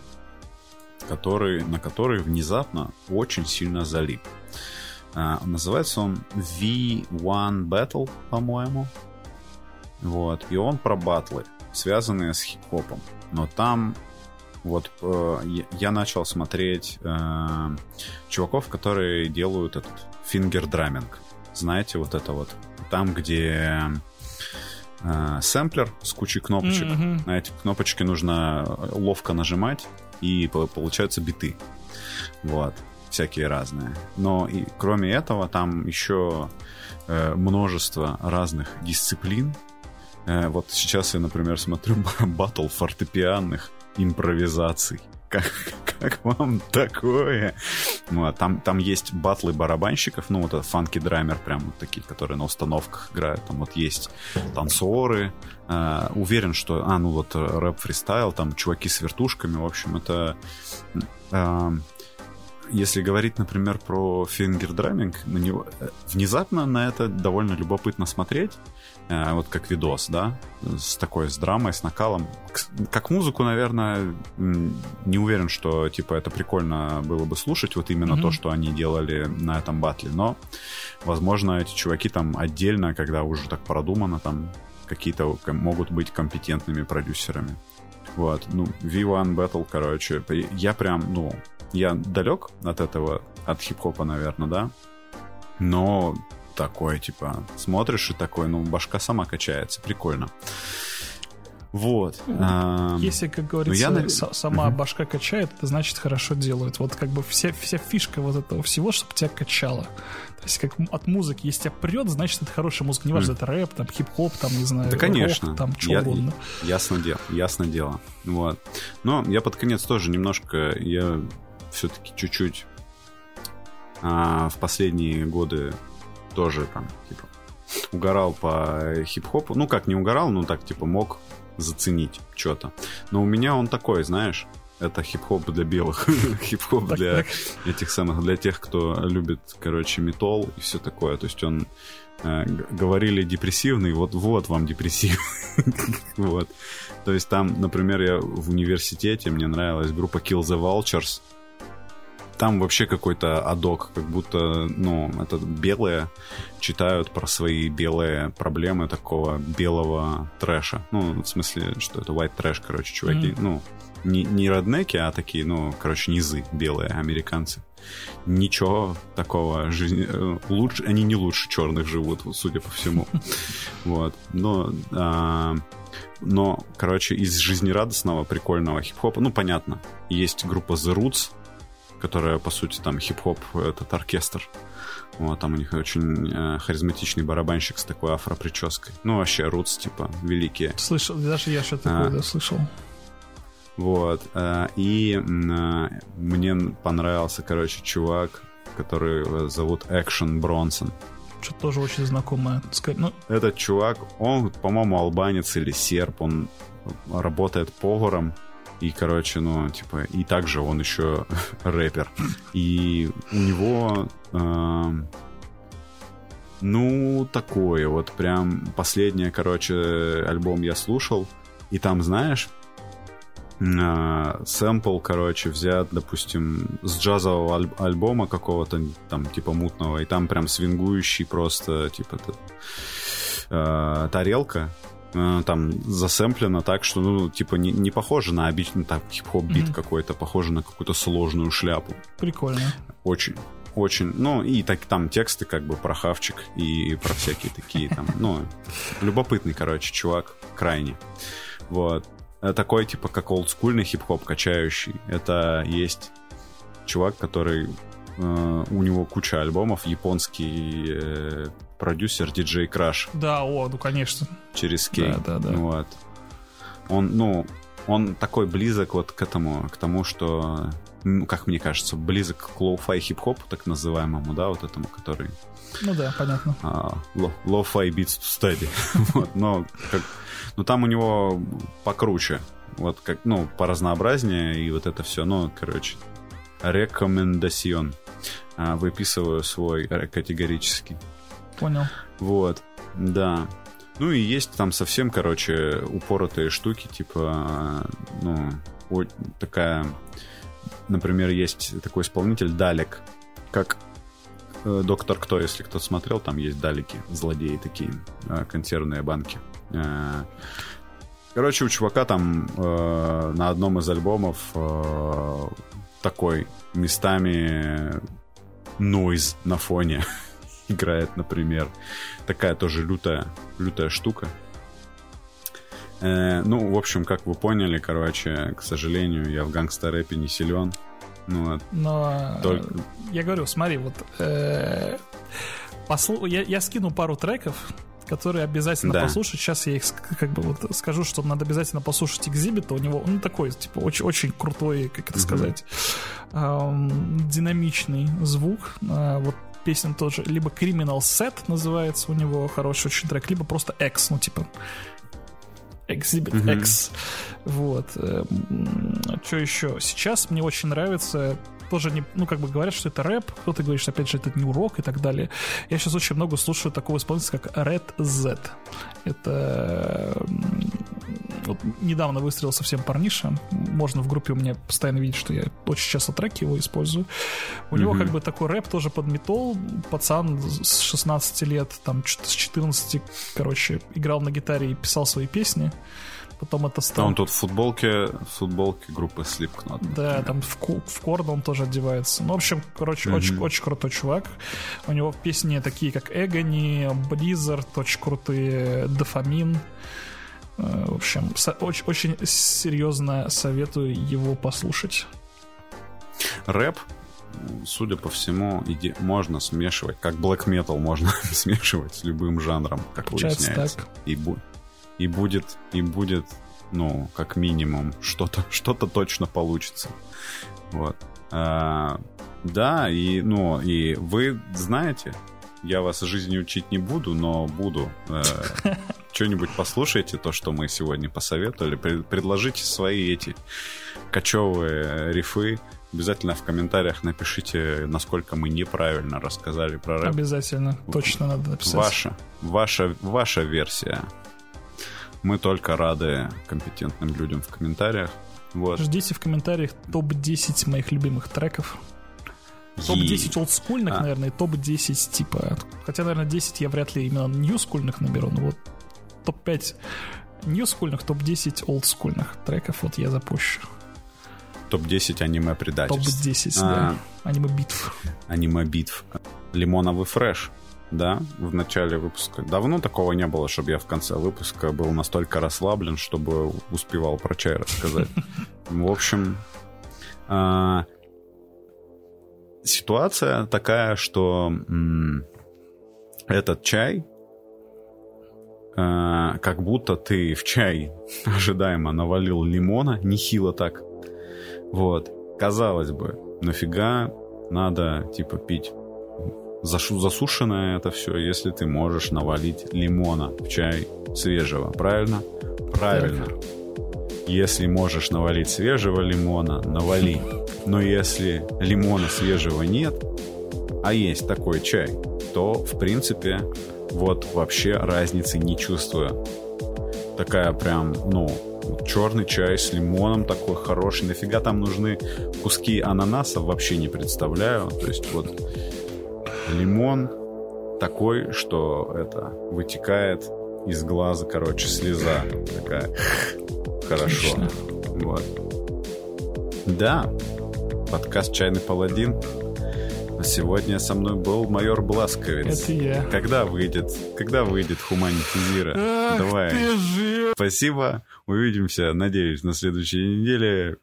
который, на который внезапно очень сильно залип. А, называется он V1 Battle, по-моему. Вот. И он про батлы, связанные с хип-хопом. Но там вот э, я начал смотреть э, чуваков, которые делают этот фингер-драминг. Знаете, вот это вот. Там, где э, сэмплер с кучей кнопочек. Mm-hmm. На эти кнопочки нужно ловко нажимать, и получаются биты. Вот. Всякие разные. Но и кроме этого, там еще э, множество разных дисциплин. Э, вот сейчас я, например, смотрю <laughs> батл фортепианных импровизаций. Как, как вам такое? Ну, а там, там есть батлы барабанщиков, ну, вот это фанки драймер, прям вот такие, которые на установках играют. Там вот есть танцоры. Э, уверен, что... А, ну вот рэп фристайл, там чуваки с вертушками. В общем, это... Э, если говорить, например, про фингердраминг, на него э, внезапно на это довольно любопытно смотреть. Э, вот как видос, да, с такой, с драмой, с накалом. Как музыку, наверное, не уверен, что, типа, это прикольно было бы слушать, вот именно mm-hmm. то, что они делали на этом батле, но, возможно, эти чуваки там отдельно, когда уже так продумано, там какие-то могут быть компетентными продюсерами. Вот, ну, V1 Battle, короче, я прям, ну, я далек от этого, от хип-хопа, наверное, да, но такой, типа, смотришь и такой, ну, башка сама качается, прикольно. Вот. Если, как говорится, ну, я... сама угу. башка качает, это значит хорошо делают. Вот как бы вся, вся фишка вот этого всего, чтобы тебя качало. То есть как от музыки, если тебя прет, значит это хорошая музыка. Неважно, mm. это рэп, там хип-хоп, там, не знаю, да, конечно. Рок, там что я, угодно. Ясно дело, ясно дело. Вот. Но я под конец тоже немножко, я все-таки чуть-чуть а, в последние годы тоже там, типа, угорал по хип-хопу. Ну, как не угорал, ну так, типа, мог заценить что-то. Но у меня он такой, знаешь, это хип-хоп для белых, <laughs> хип-хоп для этих самых, для тех, кто любит, короче, метал и все такое. То есть он э, говорили депрессивный, вот вот вам депрессив. <laughs> вот. То есть там, например, я в университете, мне нравилась группа Kill the Vultures, там вообще какой-то адок, как будто, ну, это белые читают про свои белые проблемы такого белого трэша. Ну, в смысле, что это white trash, короче, чуваки. Mm-hmm. Ну, не, не роднеки, а такие, ну, короче, низы белые американцы. Ничего такого жизни... Э, лучше, они не лучше черных живут, судя по всему. <laughs> Вот. Но, а, но, короче, из жизнерадостного, прикольного хип-хопа, ну, понятно, есть группа The Roots, которая, по сути, там хип-хоп, этот оркестр. Вот, там у них очень э, харизматичный барабанщик с такой афро-прической. Ну, вообще, Рутс, типа, великие. Слышал, даже я что-то такое, а, да, слышал. Вот. Э, и э, мне понравился, короче, чувак, который зовут Экшен Бронсон. Что-то тоже очень знакомое. Ну... Этот чувак, он, по-моему, албанец или серб, он работает поваром и, короче, ну, типа, и также он еще <laughs> рэпер. И у него, э, ну, такое вот прям последнее, короче, альбом я слушал. И там, знаешь, э, сэмпл, короче, взят, допустим, с джазового аль- альбома какого-то там, типа, мутного, и там прям свингующий просто, типа, э, тарелка, там засэмплено так, что, ну, типа, не, не похоже на обычный так хип-хоп бит mm-hmm. какой-то, похоже на какую-то сложную шляпу. Прикольно. Очень, очень, ну, и так там тексты как бы про хавчик и про всякие такие там, ну, любопытный, короче, чувак, крайне. Вот. Э, такой, типа, как олдскульный хип-хоп качающий. Это есть чувак, который э, у него куча альбомов, японский э, продюсер DJ Krush. Да, о, ну конечно. Через K. Да, да, да. Вот. Он, ну, он такой близок вот к этому, к тому, что, ну, как мне кажется, близок к lo-fi хип-хопу, так называемому, да, вот этому, который... Ну да, понятно. А, low-fi beats to study. вот, но, как, но там у него покруче. Вот как, ну, по разнообразнее, и вот это все, ну, короче, рекомендацион. А, выписываю свой категорический. Понял. Вот, да. Ну и есть там совсем, короче, упоротые штуки, типа, ну, такая, например, есть такой исполнитель Далек, как э, Доктор Кто, если кто смотрел, там есть Далеки, злодеи такие, э, консервные банки. Э, короче, у чувака там на одном из альбомов такой местами нойз на фоне. <laughs> <laughs> играет, например. Такая тоже лютая, лютая штука. Э, ну, в общем, как вы поняли, короче, к сожалению, я в гангстер-рэпе не силен. Ну. Но только... я говорю, смотри, вот э, послу... я, я скину пару треков, которые обязательно да. послушать. Сейчас я их как бы вот скажу, что надо обязательно послушать экзибит. У него он такой, типа, очень, очень крутой, как это сказать, эм, динамичный звук. Э, вот песен тоже. Либо Criminal Set называется у него хороший очень трек, либо просто X, ну типа Exhibit mm-hmm. X. Вот. Эм, что еще? Сейчас мне очень нравится тоже не, ну, как бы говорят, что это рэп, кто-то говорит, что, опять же, это не урок и так далее. Я сейчас очень много слушаю такого исполнителя, как Red Z. Это вот недавно выстрелил совсем парниша. Можно в группе у меня постоянно видеть, что я очень часто треки его использую. У mm-hmm. него как бы такой рэп тоже под метал. Пацан с 16 лет, там что-то с 14, короче, играл на гитаре и писал свои песни потом это стал... он тут в футболке, в футболке группы Slipknot. Да, там в, в корн он тоже одевается. Ну, в общем, короче, mm-hmm. очень, очень крутой чувак. У него песни такие, как Эгони, Blizzard, очень крутые, Дофамин. Э, в общем, очень, очень серьезно советую его послушать. Рэп судя по всему, иде... можно смешивать, как black metal можно <laughs> смешивать с любым жанром, как Получается выясняется. Так. И, бу и будет, и будет, ну, как минимум, что-то <laughs> что точно получится. Вот. А, да, и, ну, и вы знаете, Я вас жизни учить не буду, но буду. Э, <laughs> что-нибудь послушайте, то, что мы сегодня посоветовали. Предложите свои эти кочевые рифы. Обязательно в комментариях напишите, насколько мы неправильно рассказали про рэп. Обязательно, точно надо написать. Ваша, ваша, ваша версия. Мы только рады компетентным людям в комментариях. Вот. Ждите в комментариях топ-10 моих любимых треков. Топ-10 олдскульных, а. наверное, и топ-10 типа... Хотя, наверное, 10 я вряд ли именно ньюскульных наберу, но вот топ-5 ньюскульных, топ-10 олдскульных треков вот я запущу. Топ-10 аниме-предательств. Топ-10, а, да. Аниме-битв. Аниме-битв. Лимоновый фреш, да, в начале выпуска. Давно такого не было, чтобы я в конце выпуска был настолько расслаблен, чтобы успевал про чай рассказать. <laughs> В общем, а, ситуация такая, что этот чай, как будто ты в чай <laughs> ожидаемо навалил лимона, нехило так. Вот. Казалось бы, нафига надо, типа, пить засушенное это все, если ты можешь навалить лимона в чай свежего, правильно? Правильно. Так. Если можешь навалить свежего лимона, навали. <laughs> Но если лимона свежего нет, а есть такой чай, то, в принципе, вот вообще разницы не чувствую. Такая прям, ну, черный чай с лимоном такой хороший. Нафига там нужны куски ананаса, вообще не представляю. То есть вот лимон такой, что это вытекает из глаза, короче, слеза такая. Хорошо. Отлично. Вот. Да, подкаст «Чайный паладин». Сегодня со мной был майор Бласковец. Это я. Когда выйдет? Когда выйдет Хуманитизира? Ах, Давай. Ты жив. Спасибо. Увидимся, надеюсь, на следующей неделе.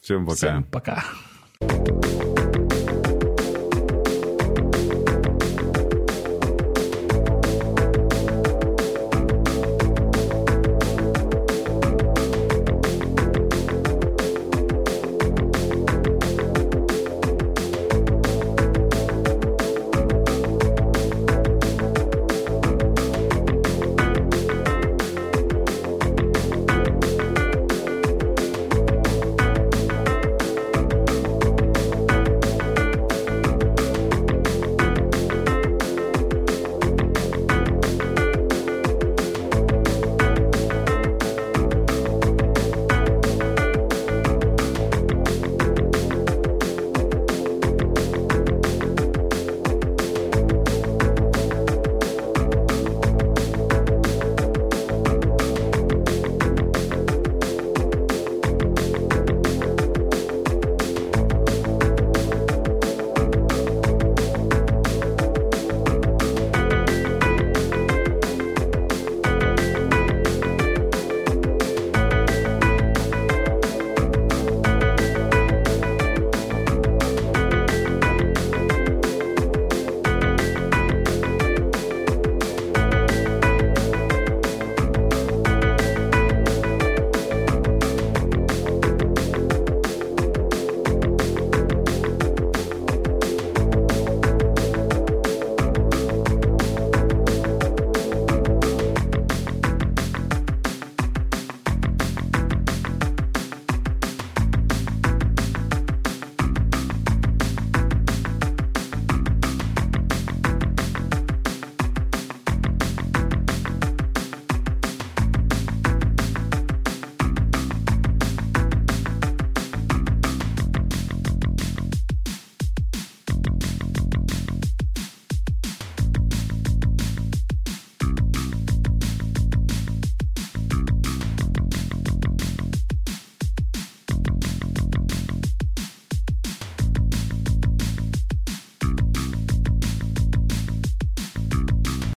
Всем пока. Всем пока.